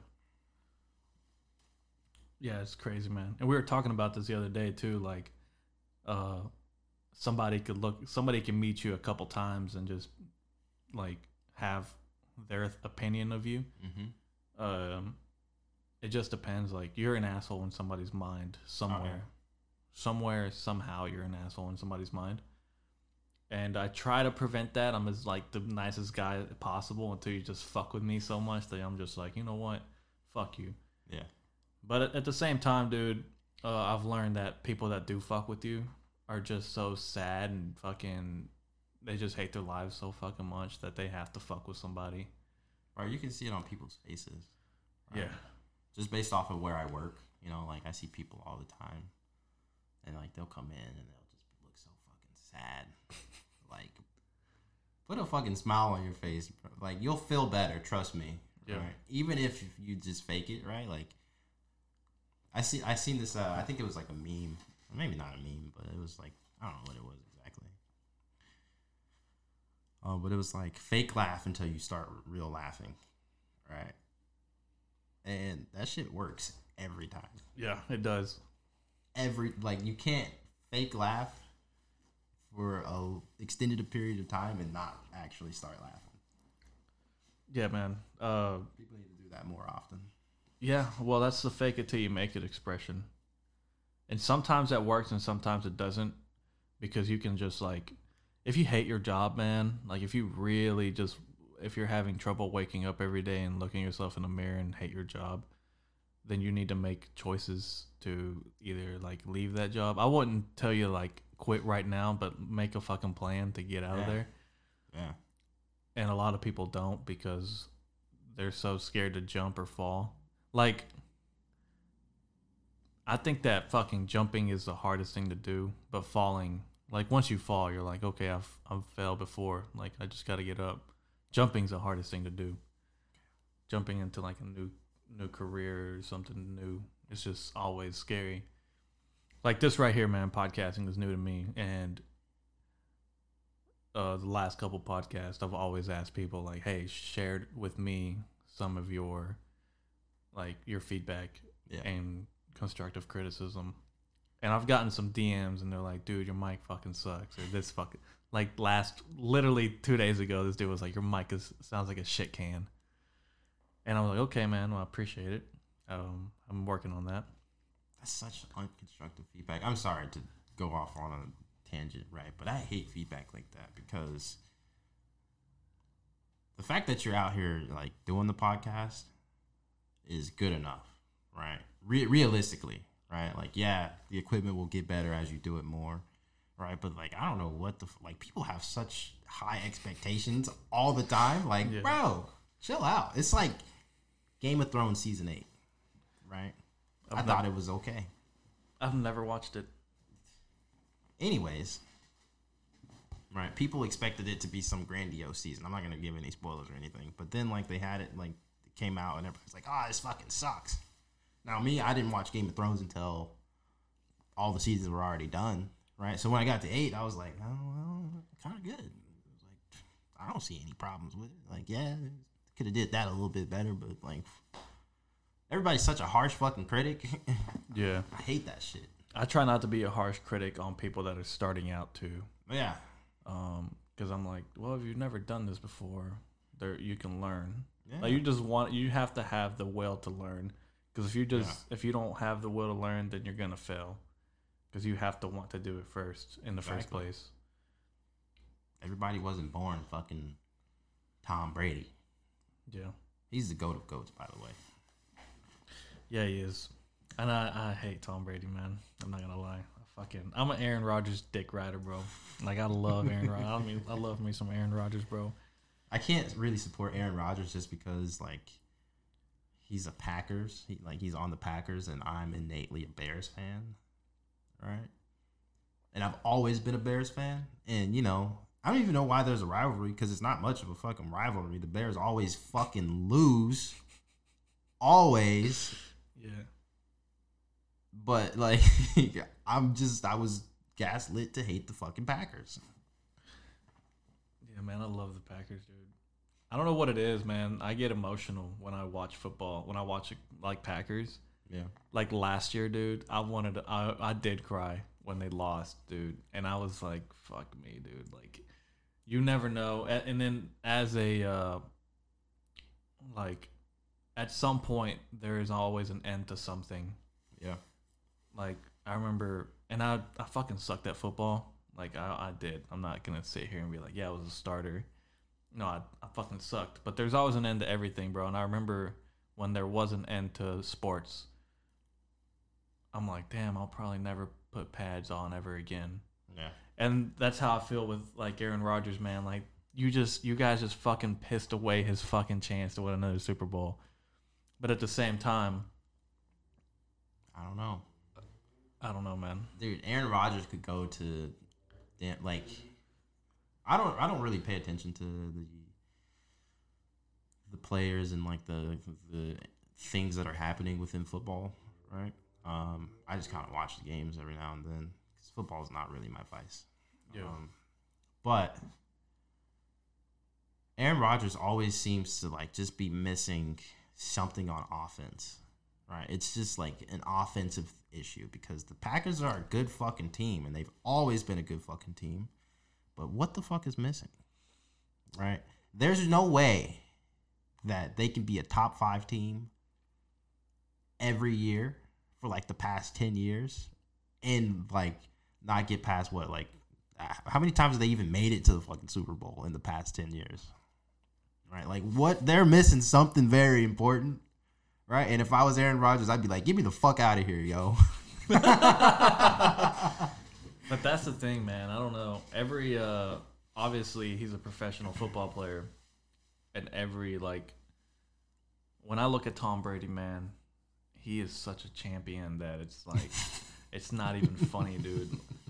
Yeah, it's crazy, man. And we were talking about this the other day too. Like, uh, somebody could look, somebody can meet you a couple times and just like have their opinion of you. Mm-hmm. Um, it just depends. Like, you're an asshole in somebody's mind somewhere, somewhere, somehow. You're an asshole in somebody's mind. And I try to prevent that. I'm as like the nicest guy possible until you just fuck with me so much that I'm just like, you know what, fuck you. Yeah. But at, at the same time, dude, uh, I've learned that people that do fuck with you are just so sad and fucking. They just hate their lives so fucking much that they have to fuck with somebody. Right. You can see it on people's faces. right? Yeah. Just based off of where I work, you know, like I see people all the time, and like they'll come in and they'll just look so fucking sad. like, put a fucking smile on your face. Like you'll feel better. Trust me. Yeah. Right? Even if you just fake it, right? Like, I see. I seen this. Uh, I think it was like a meme. Maybe not a meme, but it was like I don't know what it was exactly. Oh, but it was like fake laugh until you start real laughing, right? And that shit works every time. Yeah, it does. Every like you can't fake laugh for a extended period of time and not actually start laughing. Yeah, man. Uh, People need to do that more often. Yeah. Well, that's the fake it till you make it expression. And sometimes that works, and sometimes it doesn't, because you can just like, if you hate your job, man. Like if you really just, if you're having trouble waking up every day and looking yourself in the mirror and hate your job, then you need to make choices to either like leave that job. I wouldn't tell you like quit right now, but make a fucking plan to get out of there. Yeah. and a lot of people don't because they're so scared to jump or fall. Like, I think that fucking jumping is the hardest thing to do, but falling, like once you fall, you're like, okay, I've I've failed before. Like I just got to get up. Jumping's the hardest thing to do. Jumping into like a new new career or something new, it's just always scary. Like this right here, man. Podcasting is new to me, and uh, the last couple podcasts, I've always asked people like, "Hey, share with me some of your like your feedback Yeah. and constructive criticism." And I've gotten some DMs, and they're like, "Dude, your mic fucking sucks," or "This fucking like last literally two days ago, this dude was like, "Your mic is sounds like a shit can," and I was like, "Okay, man, well, I appreciate it. Um, I'm working on that." That's such unconstructive feedback. I'm sorry to go off on a tangent, right? But I hate feedback like that because the fact that you're out here like doing the podcast is good enough, right? Re- realistically, right? Like, yeah, the equipment will get better as you do it more, right? But like, I don't know what the f- like. People have such high expectations all the time. Like, Yeah. bro, chill out. It's like Game of Thrones season eight, right? I I've thought never- it was okay. I've never watched it. anyways, right? People expected it to be some grandiose season. I'm not gonna give any spoilers or anything, but then like they had it like came out and everybody's like, "Oh, this fucking sucks." Now me, I didn't watch Game of Thrones until all the seasons were already done, right? So when I got to eight, I was like, "Oh, well, kind of good." I like, I don't see any problems with it. Like, yeah, could have did that a little bit better, but like, everybody's such a harsh fucking critic. Yeah, I hate that shit. I try not to be a harsh critic on people that are starting out too. Yeah, Um, because I'm like, well, if you've never done this before, there you can learn. Yeah. Like you just want you have to have the will to learn. Because if you just if you don't have the will to learn, then you're gonna fail. Because you have to want to do it first in the first place. Everybody wasn't born fucking Tom Brady. Yeah. He's the goat of goats, by the way. Yeah, he is. And I, I hate Tom Brady, man. I'm not gonna lie. I fucking I'm an Aaron Rodgers dick rider, bro. Like I love Aaron Rodgers. I mean I love me some Aaron Rodgers, bro. I can't really support Aaron Rodgers just because like he's a Packers. He like he's on the Packers and I'm innately a Bears fan. Right? And I've always been a Bears fan. And you know, I don't even know why there's a rivalry because it's not much of a fucking rivalry. The Bears always fucking lose. Always. Yeah. But like I'm just I was gaslit to hate the fucking Packers. Yeah, man, I love the Packers, dude. I don't know what it is, man. I get emotional when I watch football. When I watch like Packers, Yeah. like last year, dude. I wanted to. I I did cry when they lost, dude, and I was like, "Fuck me, dude." Like, you never know. And then as a uh, like, at some point, there is always an end to something. Yeah. Like I remember, and I I fucking sucked at football. Like I I did. I'm not gonna sit here and be like, yeah, I was a starter. No, I, I fucking sucked. But there's always an end to everything, bro. And I remember when there was an end to sports. I'm like, damn, I'll probably never put pads on ever again. Yeah. And that's how I feel with like Aaron Rodgers, man. Like you just you guys just fucking pissed away his fucking chance to win another Super Bowl. But at the same time, I don't know. I don't know, man. dude, Aaron Rodgers could go to, damn, like, I don't, I don't really pay attention to the, the players and like the the things that are happening within football, right? Um, I just kind of watch the games every now and then because football is not really my vice. Yeah. Um, but Aaron Rodgers always seems to like just be missing something on offense, right? It's just like an offensive issue because the Packers are a good fucking team and they've always been a good fucking team. But what the fuck is missing? Right? There's no way that they can be a top 5 team every year for like the past 10 years and like not get past what like ah, how many times have they even made it to the fucking Super Bowl in the past 10 years? Right? Like what they're missing something very important. Right? And if I was Aaron Rodgers, I'd be like, "Get me the fuck out of here, yo." But that's the thing, man. I don't know. Every uh obviously he's a professional football player. And every like when I look at Tom Brady, man, he is such a champion that it's like it's not even funny, dude.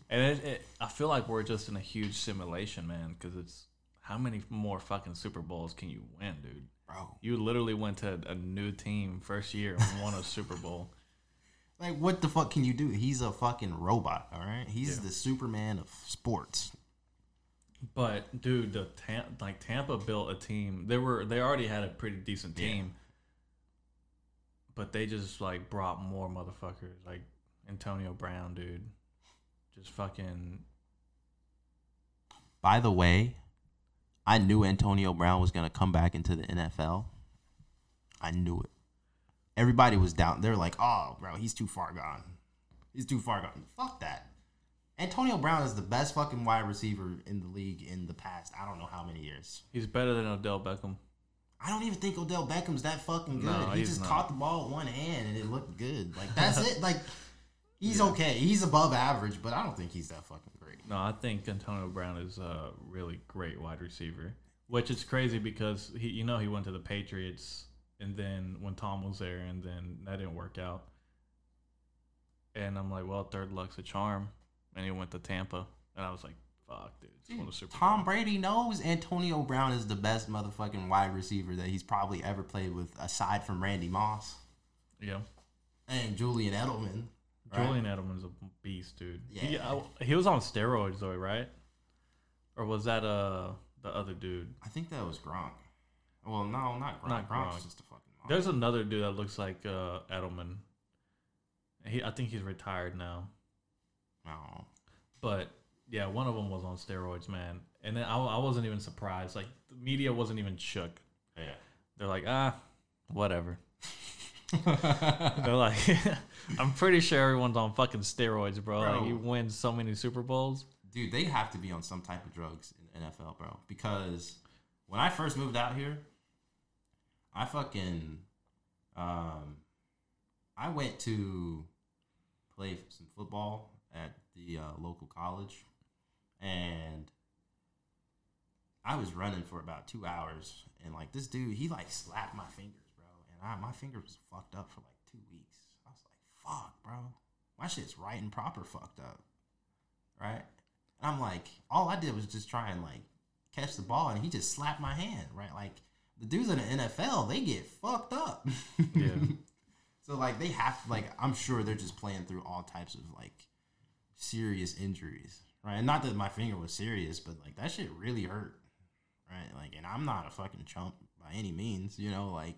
And it, it I feel like we're just in a huge simulation, man, cuz it's how many more fucking Super Bowls can you win, dude? Bro. You literally went to a new team first year and won a Super Bowl. Like what the fuck can you do? He's a fucking robot, all right? He's Yeah. the Superman of sports. But dude, the Tam- like Tampa built a team. They were they already had a pretty decent Yeah. team, but they just like brought more motherfuckers like Antonio Brown, dude. Just fucking By the way, I knew Antonio Brown was gonna come back into the NFL. I knew it. Everybody was down. They're like, "Oh, bro, he's too far gone. He's too far gone." Fuck that. Antonio Brown is the best fucking wide receiver in the league in the past. I don't know how many years. he's better than Odell Beckham. I don't even think Odell Beckham's that fucking good. No, he just not. caught the ball with one hand and it looked good. Like that's it. Like he's okay. He's above average, but I don't think he's that fucking. No, I think Antonio Brown is a really great wide receiver. Which is crazy because he, you know, he went to the Patriots, and then when Tom was there, and then that didn't work out. And I'm like, well, third luck's a charm, and he went to Tampa, and I was like, fuck, dude, just won a Super Tom Bowl. Brady knows Antonio Brown is the best motherfucking wide receiver that he's probably ever played with, aside from Randy Moss Yeah, and Julian Edelman. Right? Julian Edelman's a beast, dude. He, Yeah. I, he was on steroids though, right? Or was that uh the other dude? I think that was Gronk. Well, no, not Gronk. Not Gronk's Gronk. just a fucking. Monster. There's another dude that looks like uh Edelman. He, I think he's retired now. No. But Yeah, one of them was on steroids, man. And then I, I wasn't even surprised. Like the media wasn't even shook. Yeah. They're like, ah, whatever. They're like, I'm pretty sure everyone's on fucking steroids, bro. Bro. Like he wins so many Super Bowls. Dude, they have to be on some type of drugs in the NFL, bro. Because when I first moved out here, I fucking um I went to play some football at the uh, local college and I was running for about two hours and like this dude he like slapped my. And I, my finger was fucked up for like two weeks. I was like, fuck, bro. My shit's right and proper fucked up. Right? And I'm like, all I did was just try and like catch the ball, and he just slapped my hand, right? Like the dudes in the NFL, they get fucked up. Yeah. so like they have like I'm sure they're just playing through all types of like serious injuries, right? And not that my finger was serious, but like that shit really hurt, right? Like, and I'm not a fucking chump by any means, you know. Like,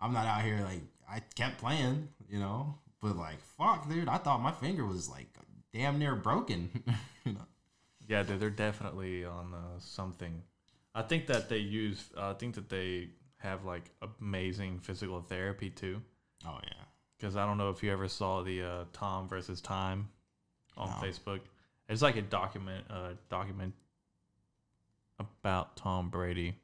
I'm not out here like I kept playing, you know. But like, fuck, dude, I thought my finger was like damn near broken. you know? Yeah, dude, they're definitely on uh, something. I think that they use. uh, I think that they have like amazing physical therapy too. Oh yeah. Because I don't know if you ever saw the uh, Tom versus Time on No. Facebook. It's like a document, uh, document about Tom Brady,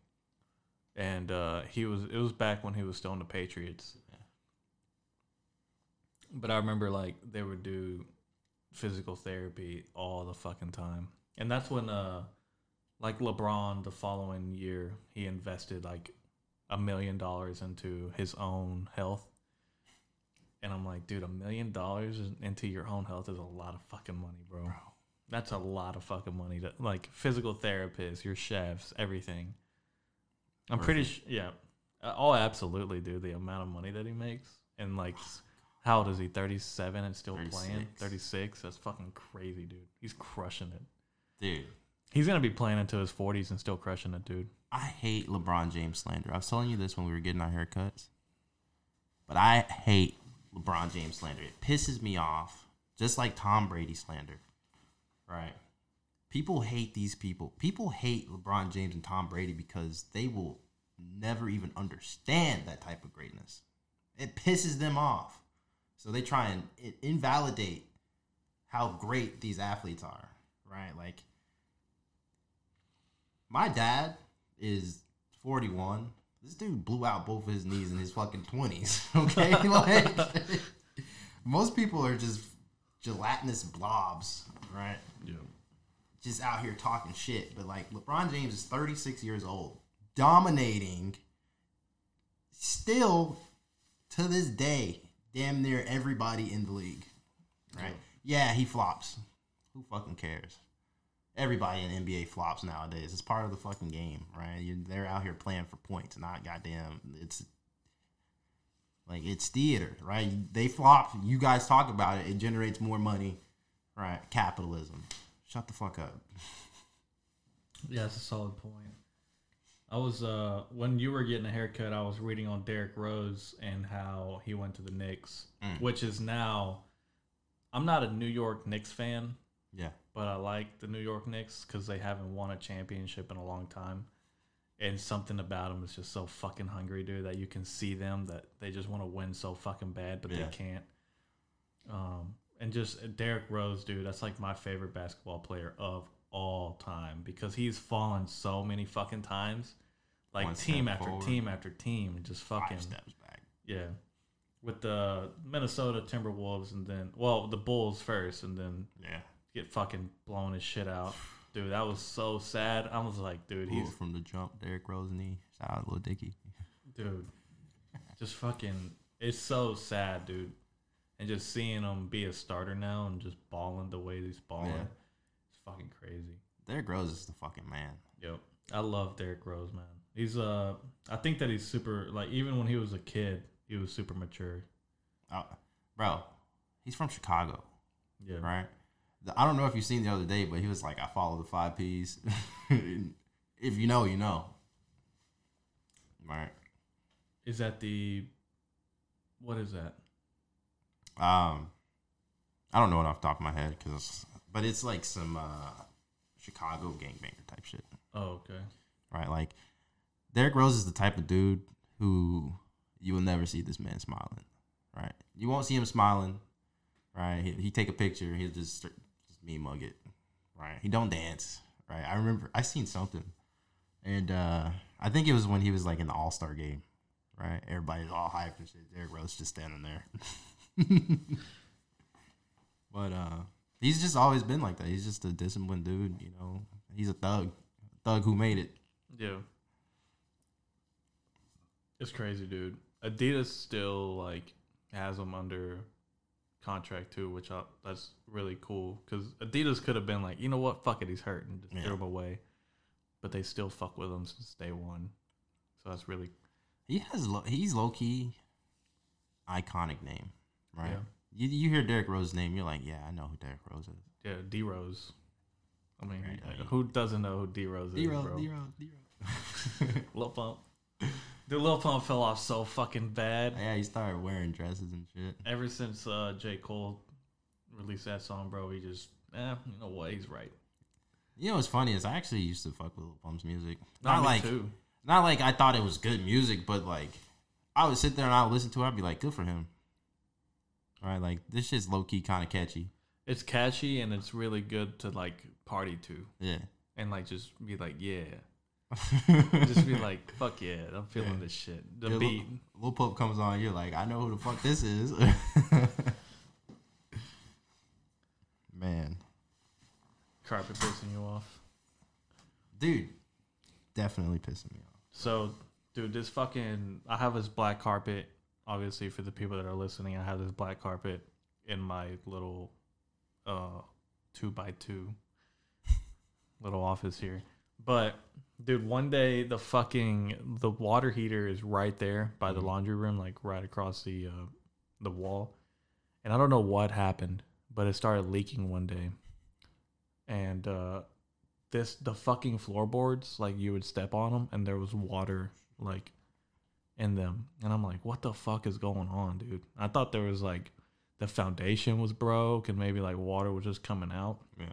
and uh, he was. It was back when he was still in the Patriots. Yeah. But I remember like they would do physical therapy all the fucking time, and that's when uh, like LeBron the following year he invested like a million dollars into his own health. And I'm like, dude, a million dollars into your own health is a lot of fucking money, bro. That's a lot of fucking money. To, like physical therapists, your chefs, everything. I'm pretty sure, yeah. Uh, Oh, absolutely, dude. The amount of money that he makes, and like, how old is he? 37 and still playing. 36. 36. That's fucking crazy, dude. He's crushing it. Dude, He's gonna be playing into his 40s and still crushing it, dude. I hate LeBron James slander. I was telling you this when we were getting our haircuts. But I hate LeBron James slander. It pisses me off. Just like Tom Brady slander. Right? People hate these people. People hate LeBron James and Tom Brady because they will never even understand that type of greatness. It pisses them off. So they try and invalidate how great these athletes are. Right? Like, my dad is 41. This dude blew out both of his knees in his fucking 20s. Okay? like, most people are just gelatinous blobs, right? Yeah. Just out here talking shit. But like, LeBron James is 36 years old, dominating, still to this day, damn near everybody in the league, right? Yeah, he flops. Who fucking cares? everybody in NBA flops nowadays. It's part of the fucking game, right? You, they're out here playing for points, not goddamn. It's like it's theater, right? They flop. You guys talk about it. It generates more money, right? Capitalism. Shut the fuck up. Yeah, that's a solid point. I was uh when you were getting a haircut, I was reading on Derrick Rose and how he went to the Knicks, Mm. which is now I'm not a New York Knicks fan, Yeah. but I like the New York Knicks because they haven't won a championship in a long time. And something about them is just so fucking hungry, dude, that you can see them that they just want to win so fucking bad, but Yeah. they can't. Um, and just uh, Derrick Rose, dude, that's like my favorite basketball player of all time because he's fallen so many fucking times, like One team after forward. team after team, and just fucking Five steps back. yeah. With the Minnesota Timberwolves and then well the Bulls first and then Yeah. get fucking blown his shit out. Dude, that was so sad. I was like, dude, Ooh, he's from the jump, Derrick Rose knee. Shout out little Dicky. dude. Just fucking it's so sad, dude. And just seeing him be a starter now and just balling the way he's balling. Yeah. It's fucking crazy. Derrick Rose is the fucking man. Yep. I love Derrick Rose, man. He's uh I think that he's super like even when he was a kid, he was super mature. Oh, bro, he's from Chicago. Yeah. right? I don't know if you've seen the other day, but he was like, "I follow the five P's." if you know, you know, right? Is that the what is that? Um, I don't know it off the top of my head because but it's like some uh, Chicago gangbanger type shit, Oh, okay. right? Like Derrick Rose is the type of dude who you will never see this man smiling, right? You won't see him smiling, right? He, he take a picture, he'll just just me mug it, right? He don't dance, right? I remember I seen something, and uh I think it was when he was like in the All Star game, right? Everybody's all hyped and shit. Derrick Rose just standing there. but uh he's just always been like that. He's just a disciplined dude, you know. He's a thug, thug who made it. Yeah. It's crazy, dude. Adidas still like has him under contract too, which I, that's really cool because Adidas could have been like, you know what, fuck it, he's hurt, and just Yeah. threw him away, but they still fuck with him since day one. So that's really He has low, he's low key iconic name, right? Yeah. You you hear Derrick Rose's name, you're like, yeah, I know who Derrick Rose is. yeah. D Rose. I mean, Right, like, right. who doesn't know who D Rose is, bro? Rose, D Rose. D Rose. Lil Pump. Dude, Lil Pump fell off so fucking bad. yeah, he started wearing dresses and shit. Ever since uh, J Cole released that song, bro, he just, eh, you know what? He's right. You know what's funny is I actually used to fuck with Lil Pump's music. Nah, Not like too. not like I thought it was good music, but like I would sit there and I would listen to it. I'd be like, good for him. Right, like this shit's low key kind of catchy. It's catchy and it's really good to like party to Yeah. and like just be like, yeah, just be like, fuck yeah, I'm feeling Yeah. this shit. The Yeah, beat, Lil, Pump comes on, you're like, I know who the fuck this is. Man, carpet pissing you off. dude, definitely pissing me off. So, dude, this fucking, I have this black carpet. Obviously, for the people that are listening, I have this black carpet in my little, uh, two by two little office here. But, dude, one day the fucking the water heater is right there by the Mhm. laundry room, like right across the uh, the wall. And I don't know what happened, but it started leaking one day. And uh, this the fucking floorboards, like you would step on them, and there was water like in them. And I'm like, what the fuck is going on, dude? I thought there was like the foundation was broke, and maybe like water was just coming out. Yeah.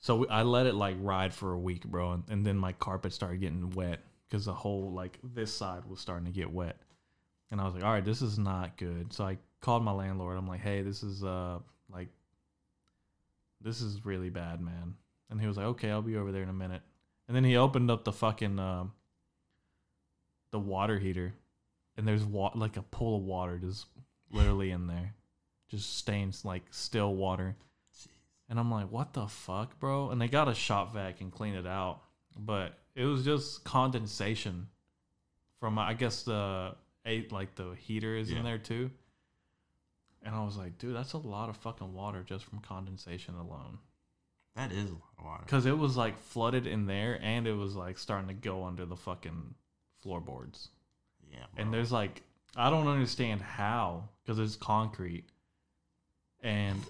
So we, I let it like ride for a week, bro, and, and then my carpet started getting wet because the whole like this side was starting to get wet, and I was like, all right, this is not good. So I called my landlord. I'm like, hey, this is uh like this is really bad, man. And he was like, okay, I'll be over there in a minute. And then he opened up the fucking um the water heater, and there's wa- like a pool of water just literally in there, just stains like still water. And I'm like, what the fuck, bro? And they got a shop vac and clean it out, but it was just condensation from I guess the eight like the heater is Yeah. in there too. And I was like, dude, that's a lot of fucking water just from condensation alone. That is a lot of water. Cause it was like flooded in there, and it was like starting to go under the fucking floorboards. Yeah. And there's like, I don't understand how, because it's concrete, and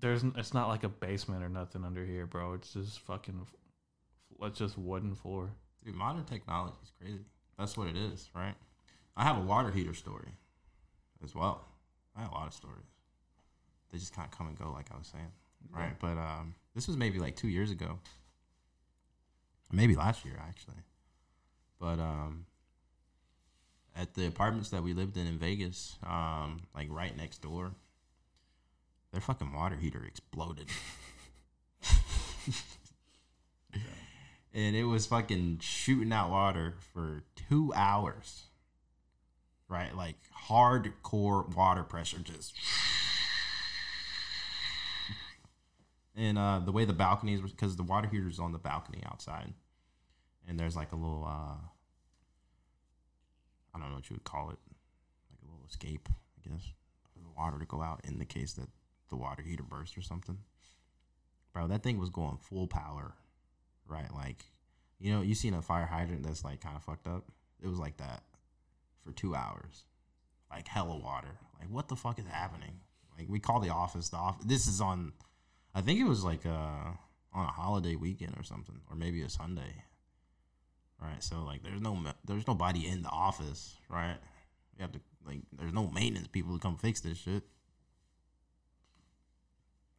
there's it's not like a basement or nothing under here, bro. It's just fucking, it's just wooden floor. Dude, modern technology is crazy. That's what it is, right? I have a water heater story as well. I have a lot of stories. They just kind of come and go, like I was saying, right? But um, this was maybe like two years ago, maybe last year actually. But um, at the apartments that we lived in in Vegas, um, like right next door, their fucking water heater exploded. and it was fucking shooting out water for two hours. Right, like hardcore water pressure, just. And uh, the way the balconies, were, because the water heater's on the balcony outside, and there's like a little, uh, I don't know what you would call it, like a little escape, I guess, for the water to go out in the case that the water heater burst or something. Bro, that thing was going full power, right? Like, you know, you seen a fire hydrant that's like kind of fucked up. It was like that for two hours, like hella water. Like, what the fuck is happening? Like, we call the office. The office. This is on. I think it was like uh on a holiday weekend or something, or maybe a Sunday. Right. So like, there's no there's nobody in the office. Right. You have to like, there's no maintenance people to come fix this shit.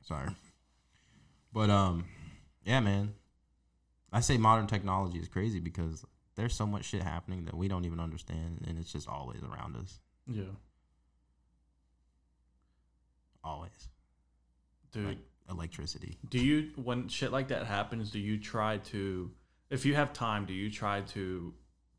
Sorry. But um, yeah, man. I say modern technology is crazy because there's so much shit happening that we don't even understand, and it's just always around us. Yeah, Always, dude. like electricity. Do you when shit like that happens, do you try to if you have time, do you try to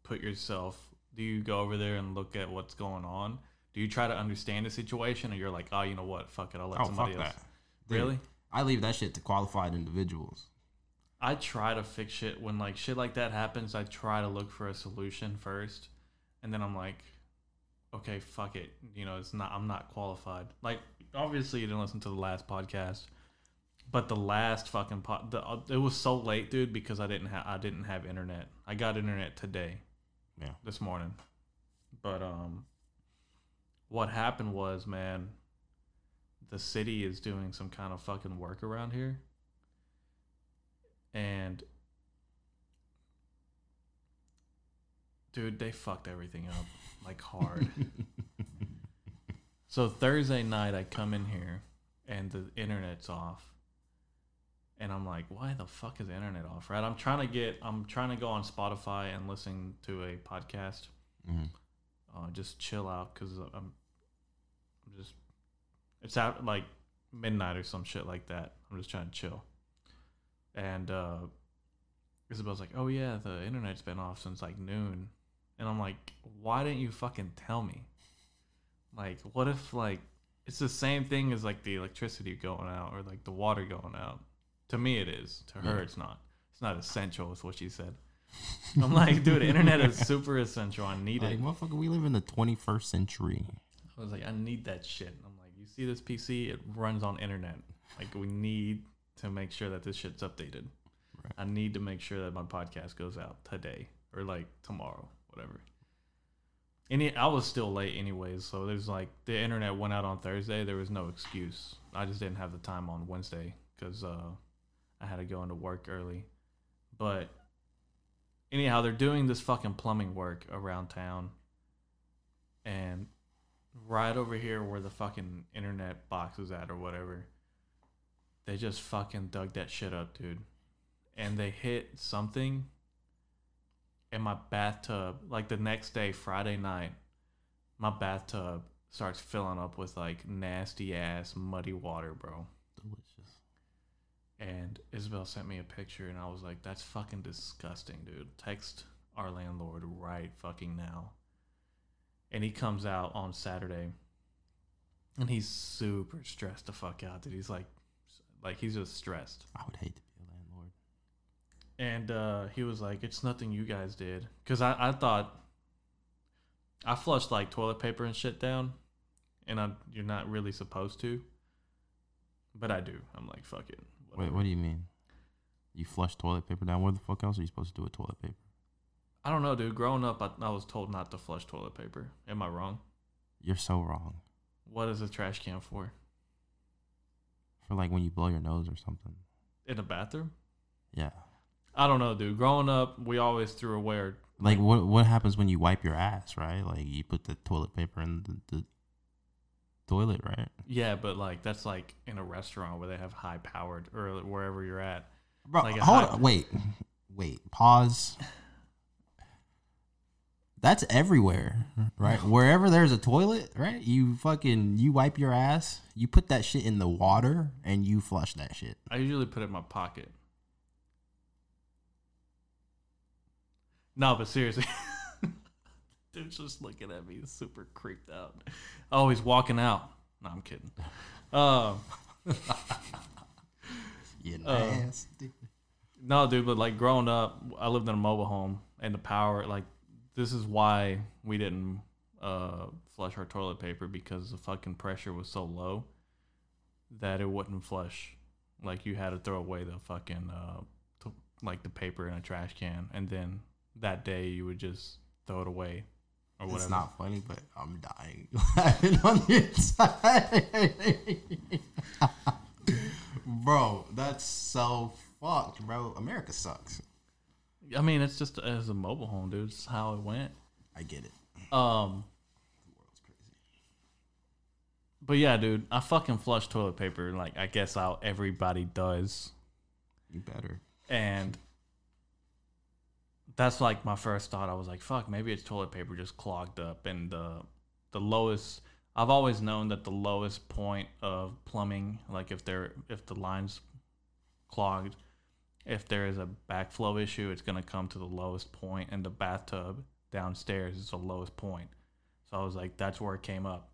put yourself do you go over there and look at what's going on? Do you try to understand the situation or you're like, "Oh, you know what? Fuck it. I'll let Oh somebody fuck else." that. Dude, Really? I leave that shit to qualified individuals. I try to fix shit when like shit like that happens. I try to look for a solution first, and then I'm like, okay, fuck it. You know, it's not. I'm not qualified. Like, obviously, you didn't listen to the last podcast, but the last fucking pot, the, uh, it was so late, dude, because I didn't have I didn't have internet. I got internet today, Yeah. this morning, but um, what happened was, man, the city is doing some kind of fucking work around here and dude, they fucked everything up like hard. so Thursday night, I come in here and the internet's off, and I'm like, why the fuck is the internet off? Right? I'm trying to get, I'm trying to go on Spotify and listen to a podcast, Mhm. uh, just chill out because I'm, I'm just, it's out like midnight or some shit like that. I'm just trying to chill. And uh, Isabel's like, "Oh yeah, the internet's been off since like noon," and I'm like, "Why didn't you fucking tell me? Like, what if like it's the same thing as like the electricity going out or like the water going out? To me, it is. To her, it's not. It's not essential. Is what she said. I'm like, dude, the internet is super essential. I need Like, it. motherfucker, we live in the 21st century. I was like, I need that shit. I'm like, you see this PC? It runs on internet. Like, we need to make sure that this shit's updated. Right. I need to make sure that my podcast goes out today or like tomorrow, whatever. Any, I was still late anyways, so there's like the internet went out on Thursday. There was no excuse. I just didn't have the time on Wednesday because uh, I had to go into work early. But anyhow, they're doing this fucking plumbing work around town, and right over here where the fucking internet box is at or whatever, they just fucking dug that shit up, dude. And they hit something in my bathtub. Like the next day, Friday night, my bathtub starts filling up with like nasty ass muddy water, bro. Delicious. And Isabel sent me a picture, and I was like, "That's fucking disgusting, dude." Text our landlord right fucking now. And he comes out on Saturday, and he's super stressed the fuck out, dude. He's like, like he's just stressed. I would hate to be a landlord. And uh, he was like, "It's nothing you guys did," because I, I thought I flushed like toilet paper and shit down, and I, you're not really supposed to, but I do. I'm like, "Fuck it." Wait, what do you mean? You flush toilet paper down? Where the fuck else are you supposed to do with toilet paper? I don't know, dude. Growing up, I, I was told not to flush toilet paper. Am I wrong? You're so wrong. What is a trash can for? For like when you blow your nose or something. In a bathroom? Yeah. I don't know, dude. Growing up, we always threw away our Like what what happens when you wipe your ass, right? Like you put the toilet paper in the, the toilet, right? yeah, but like that's like in a restaurant where they have high powered or wherever you're at. Bro, Like a hold on, wait, wait, pause. That's everywhere, right? Wherever there's a toilet, right? You fucking you wipe your ass, you put that shit in the water, and you flush that shit. I usually put it in my pocket. No, but seriously. Dude's just looking at me super creeped out. Oh, he's walking out. No, I'm kidding. Um You Uh, nasty. No, dude, but like growing up, I lived in a mobile home, and the power, like, this is why we didn't uh, flush our toilet paper because the fucking pressure was so low that it wouldn't flush. Like, you had to throw away the fucking, uh, t- like, the paper in a trash can, and then that day you would just throw it away or whatever. It's not funny, but I'm dying laughing on the inside. bro, that's so fucked, bro. America sucks. I mean, it's just as a mobile home, dude. It's how it went. I get it. Um, The world's crazy. but yeah, dude, I fucking flush toilet paper like I guess how everybody does, You better. and that's like my first thought. I was like, fuck, maybe it's toilet paper just clogged up, and the the lowest. I've always known that the lowest point of plumbing, like if there if the lines clogged, if there is a backflow issue, it's gonna come to the lowest point, and the bathtub downstairs is the lowest point. So I was like, that's where it came up.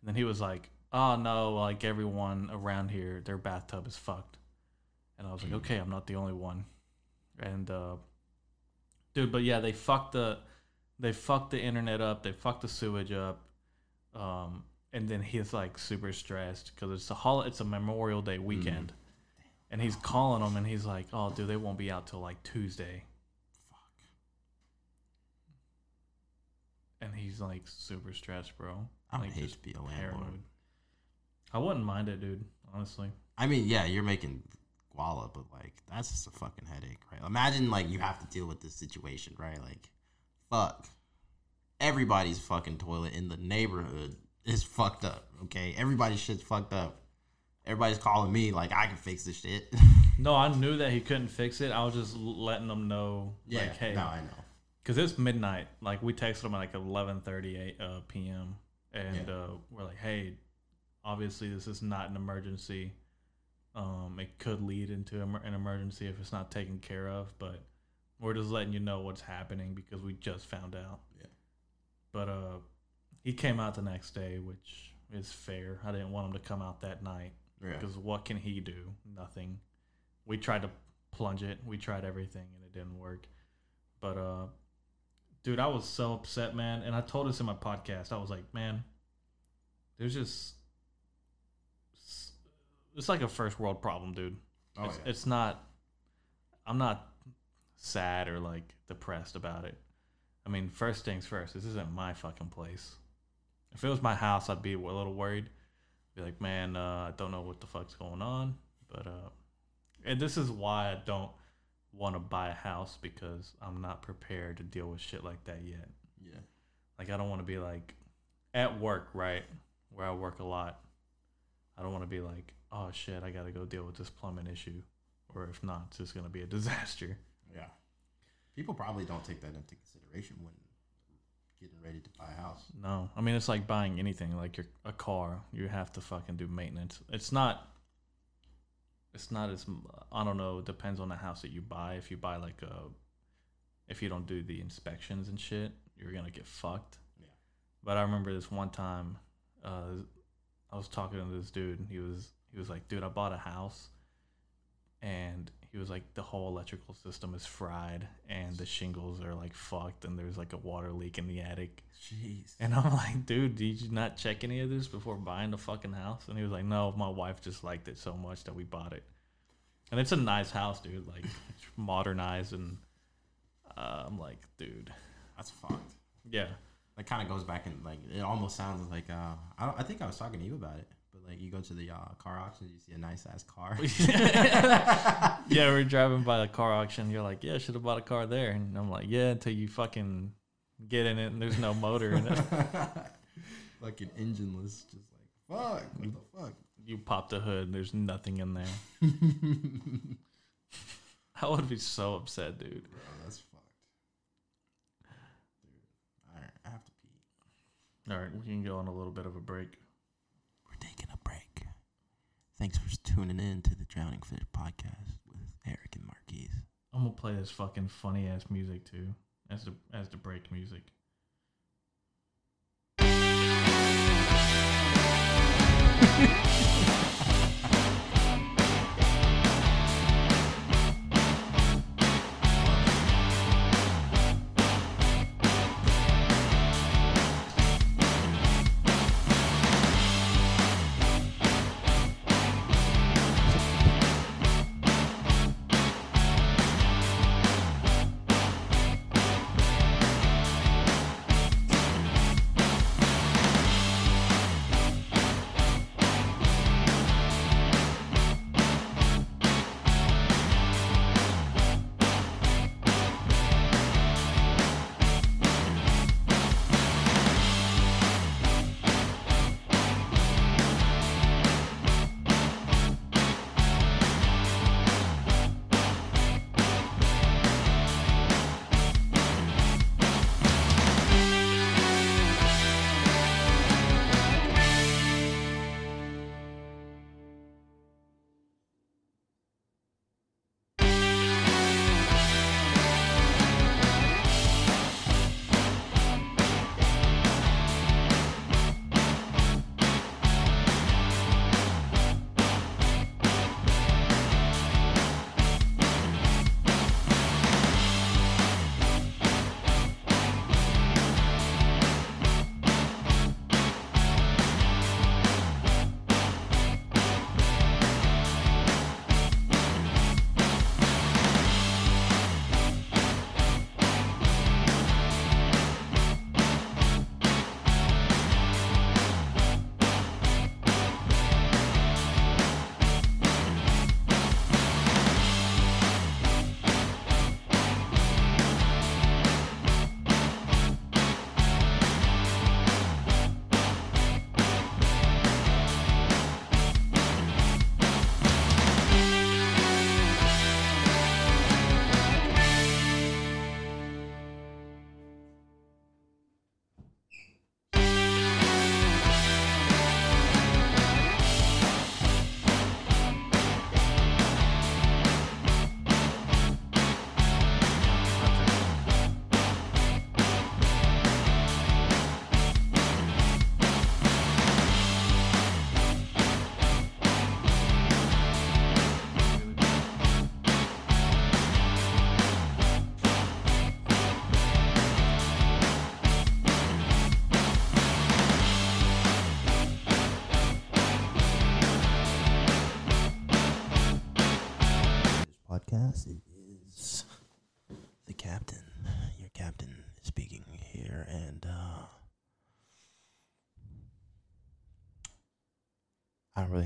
And then he was like, oh no, like everyone around here, their bathtub is fucked. And I was like, okay, I'm not the only one. And uh, dude, but yeah, they fucked the they fucked the internet up, they fucked the sewage up. Um, and then he's like super stressed because it's a hol- it's a Memorial Day weekend, and he's calling them and he's like, "Oh, dude, they won't be out till like Tuesday." Fuck. And he's like super stressed, bro. I would like, hate to be a landlord. I wouldn't mind it, dude. Honestly. I mean, yeah, you're making guala, but like that's just a fucking headache, right? Imagine like you have to deal with this situation, right? Like, fuck, everybody's fucking toilet in the neighborhood is fucked up. Okay, everybody's shit's fucked up. Everybody's calling me like I can fix this shit. No, I knew that he couldn't fix it. I was just letting them know, like, hey, no, I know. because it's midnight. Like we texted him at like eleven thirty eight uh, p.m. and Yeah. uh, we're like, hey, obviously this is not an emergency. Um, it could lead into an emergency if it's not taken care of, but we're just letting you know what's happening because we just found out. Yeah. But uh, he came out the next day, which is fair. I didn't want him to come out that night Yeah. because what can he do? Nothing. We tried to plunge it. We tried everything and it didn't work. But uh dude, I was so upset, man. And I told this in my podcast. I was like, man, there's just it's like a first world problem, dude. Oh, it's, yeah. it's not I'm not sad or like depressed about it. I mean, first things first, this isn't my fucking place. If it was my house, I'd be a little worried. Be like, man, uh, I don't know what the fuck's going on, but uh, and this is why I don't want to buy a house because I'm not prepared to deal with shit like that yet. Yeah. Like, I don't want to be like at work, right, where I work a lot. I don't want to be like, oh shit, I got to go deal with this plumbing issue, or if not, it's just gonna be a disaster. Yeah. People probably don't take that into consideration when getting ready to buy a house. No, I mean it's like buying anything, like your a car. You have to fucking do maintenance. It's not. It's not as I don't know. It depends on the house that you buy. If you buy like a, if you don't do the inspections and shit, you're gonna get fucked. Yeah. But I remember this one time, uh, I was talking to this dude, and he was he was like, "Dude, I bought a house," and he was like, "The whole electrical system is fried, and the shingles are like fucked, and there's like a water leak in the attic." Jeez. And I'm like, dude, did you not check any of this before buying the fucking house? And he was like, no, my wife just liked it so much that we bought it. And it's a nice house, dude. Like, it's modernized. And uh, I'm like, dude, That's fucked. yeah. That kind of goes back and like it almost sounds like uh I, don't, I think I was talking to you about it, like you go to the uh, car auction, you see a nice ass car. yeah, we're driving by the car auction. You're like, yeah, should have bought a car there. And I'm like, yeah, until you fucking get in it and there's no motor in it. Fucking engineless, just like fuck. What the fuck? You pop the hood and there's nothing in there. I would be so upset, dude. Bro, that's fucked. Dude, all right, I have to pee. All right, we can go on a little bit of a break taking a break. Thanks for tuning in to the Drowning Fish podcast with Erick and Marquise. I'm gonna play this fucking funny ass music too, as the as the break music.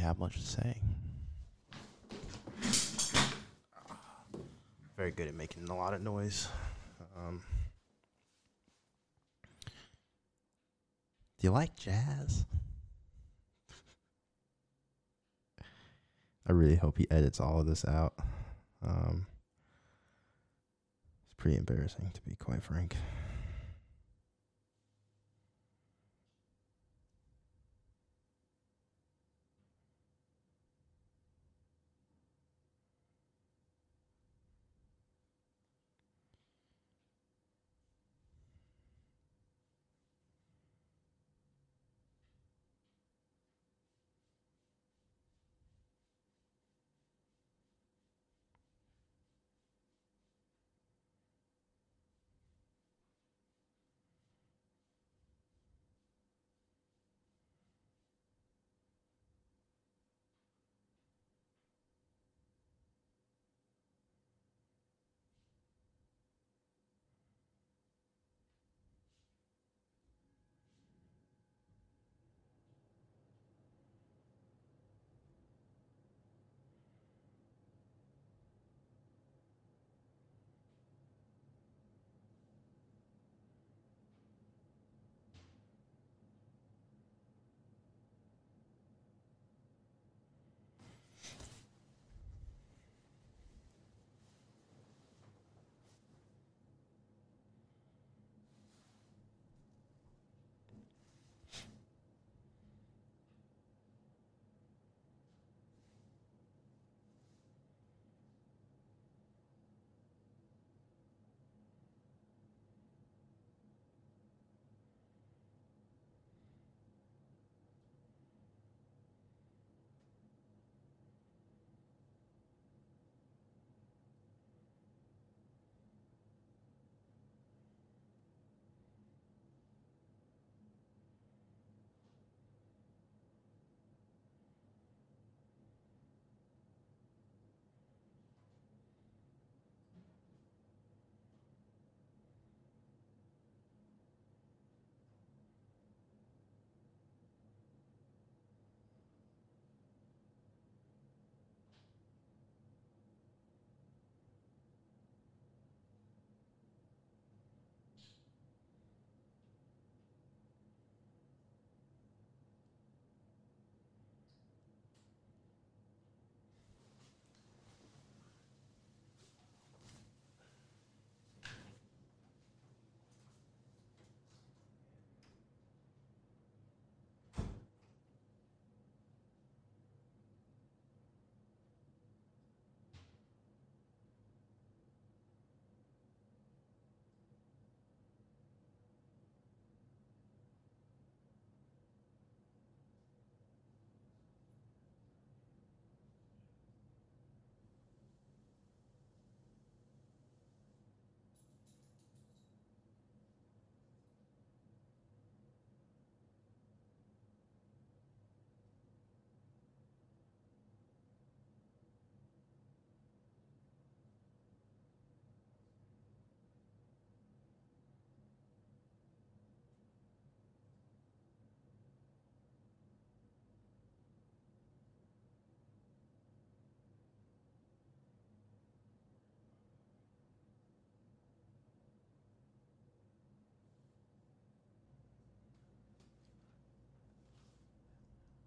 have much to say. Very good at making a lot of noise. Um, do you like jazz? I really hope he edits all of this out. Um, it's pretty embarrassing, to be quite frank.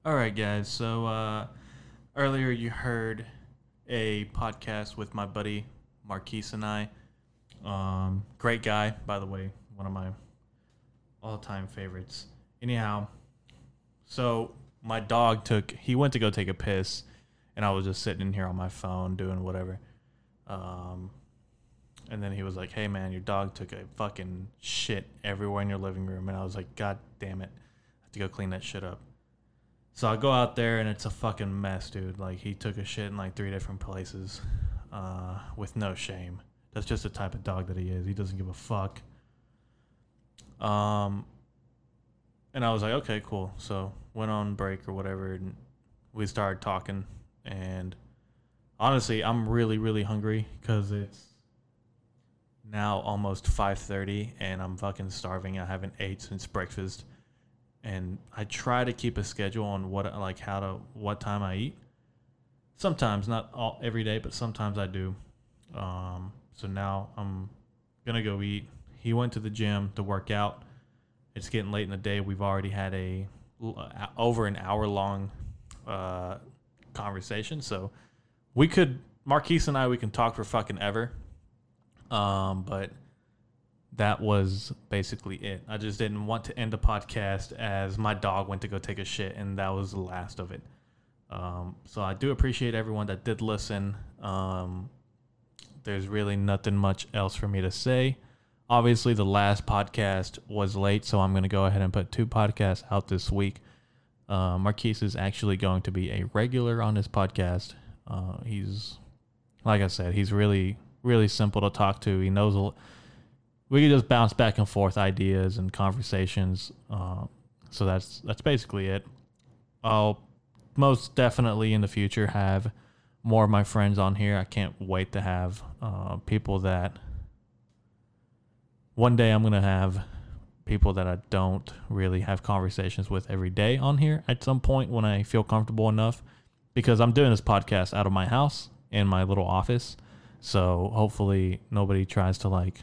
All right, guys. So uh, earlier you heard a podcast with my buddy Marquise and I. Um, great guy, by the way. One of my all-time favorites. Anyhow, so my dog took. He went to go take a piss, and I was just sitting in here on my phone doing whatever. Um, and then he was like, "Hey, man, your dog took a fucking shit everywhere in your living room," and I was like, "God damn it, I have to go clean that shit up." So I go out there and it's a fucking mess, dude. Like he took a shit in like three different places, uh, with no shame. That's just the type of dog that he is. He doesn't give a fuck. Um, and I was like, okay, cool. So went on break or whatever, and we started talking, and honestly, I'm really really hungry because it's now almost 5:30 and I'm fucking starving. I haven't ate since breakfast, and I try to keep a schedule on what like how to what time I eat. Sometimes, not all every day, but sometimes I do. Um, so now I'm gonna go eat. He went to the gym to work out. It's getting late in the day. We've already had a over an hour long uh, conversation, so we could Marquise and I we can talk for fucking ever. Um, but that was basically it. I just didn't want to end the podcast as my dog went to go take a shit, and that was the last of it. Um, so I do appreciate everyone that did listen. Um, there's really nothing much else for me to say. Obviously, the last podcast was late, so I'm going to go ahead and put two podcasts out this week. Uh, Marquise is actually going to be a regular on this podcast. Uh, he's, like I said, he's really, really simple to talk to. He knows a l- we can just bounce back and forth ideas and conversations. Uh, so that's that's basically it. I'll most definitely in the future have more of my friends on here. I can't wait to have uh, people that one day I'm gonna have people that I don't really have conversations with every day on here at some point when I feel comfortable enough because I'm doing this podcast out of my house in my little office. So hopefully nobody tries to like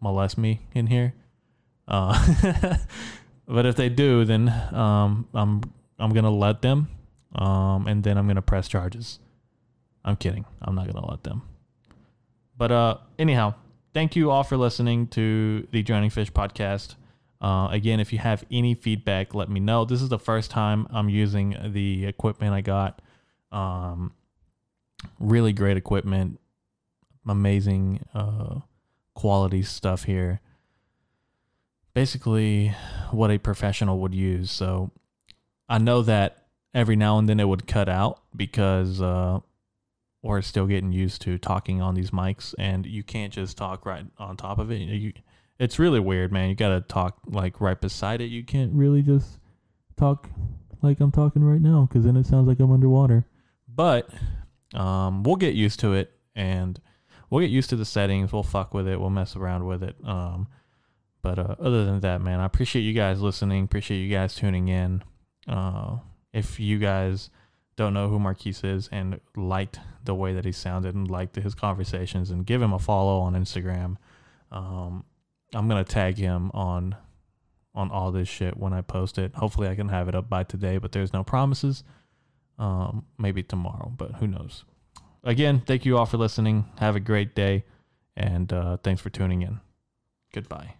molest me in here. Uh, but if they do, then um, I'm I'm gonna let them, um, and then I'm gonna press charges. I'm kidding. I'm not gonna let them. But uh, anyhow, thank you all for listening to the Drowning Fish podcast. Uh, again, if you have any feedback, let me know. This is the first time I'm using the equipment I got. Um, really great equipment, amazing uh, quality stuff here. Basically, what a professional would use. So I know that every now and then it would cut out because uh, we're still getting used to talking on these mics, and you can't just talk right on top of it. You, it's really weird, man. You got to talk like right beside it. You can't really just talk like I'm talking right now because then it sounds like I'm underwater. But um, we'll get used to it, and we'll get used to the settings. We'll fuck with it. We'll mess around with it. Um, but uh, other than that, man, I appreciate you guys listening. Appreciate you guys tuning in. Uh, if you guys don't know who Marquise is and liked the way that he sounded and liked his conversations, and give him a follow on Instagram. Um, I'm gonna tag him on on all this shit when I post it. Hopefully, I can have it up by today, but there's no promises. Um, maybe tomorrow, but who knows? Again, thank you all for listening. Have a great day, and uh, thanks for tuning in. Goodbye.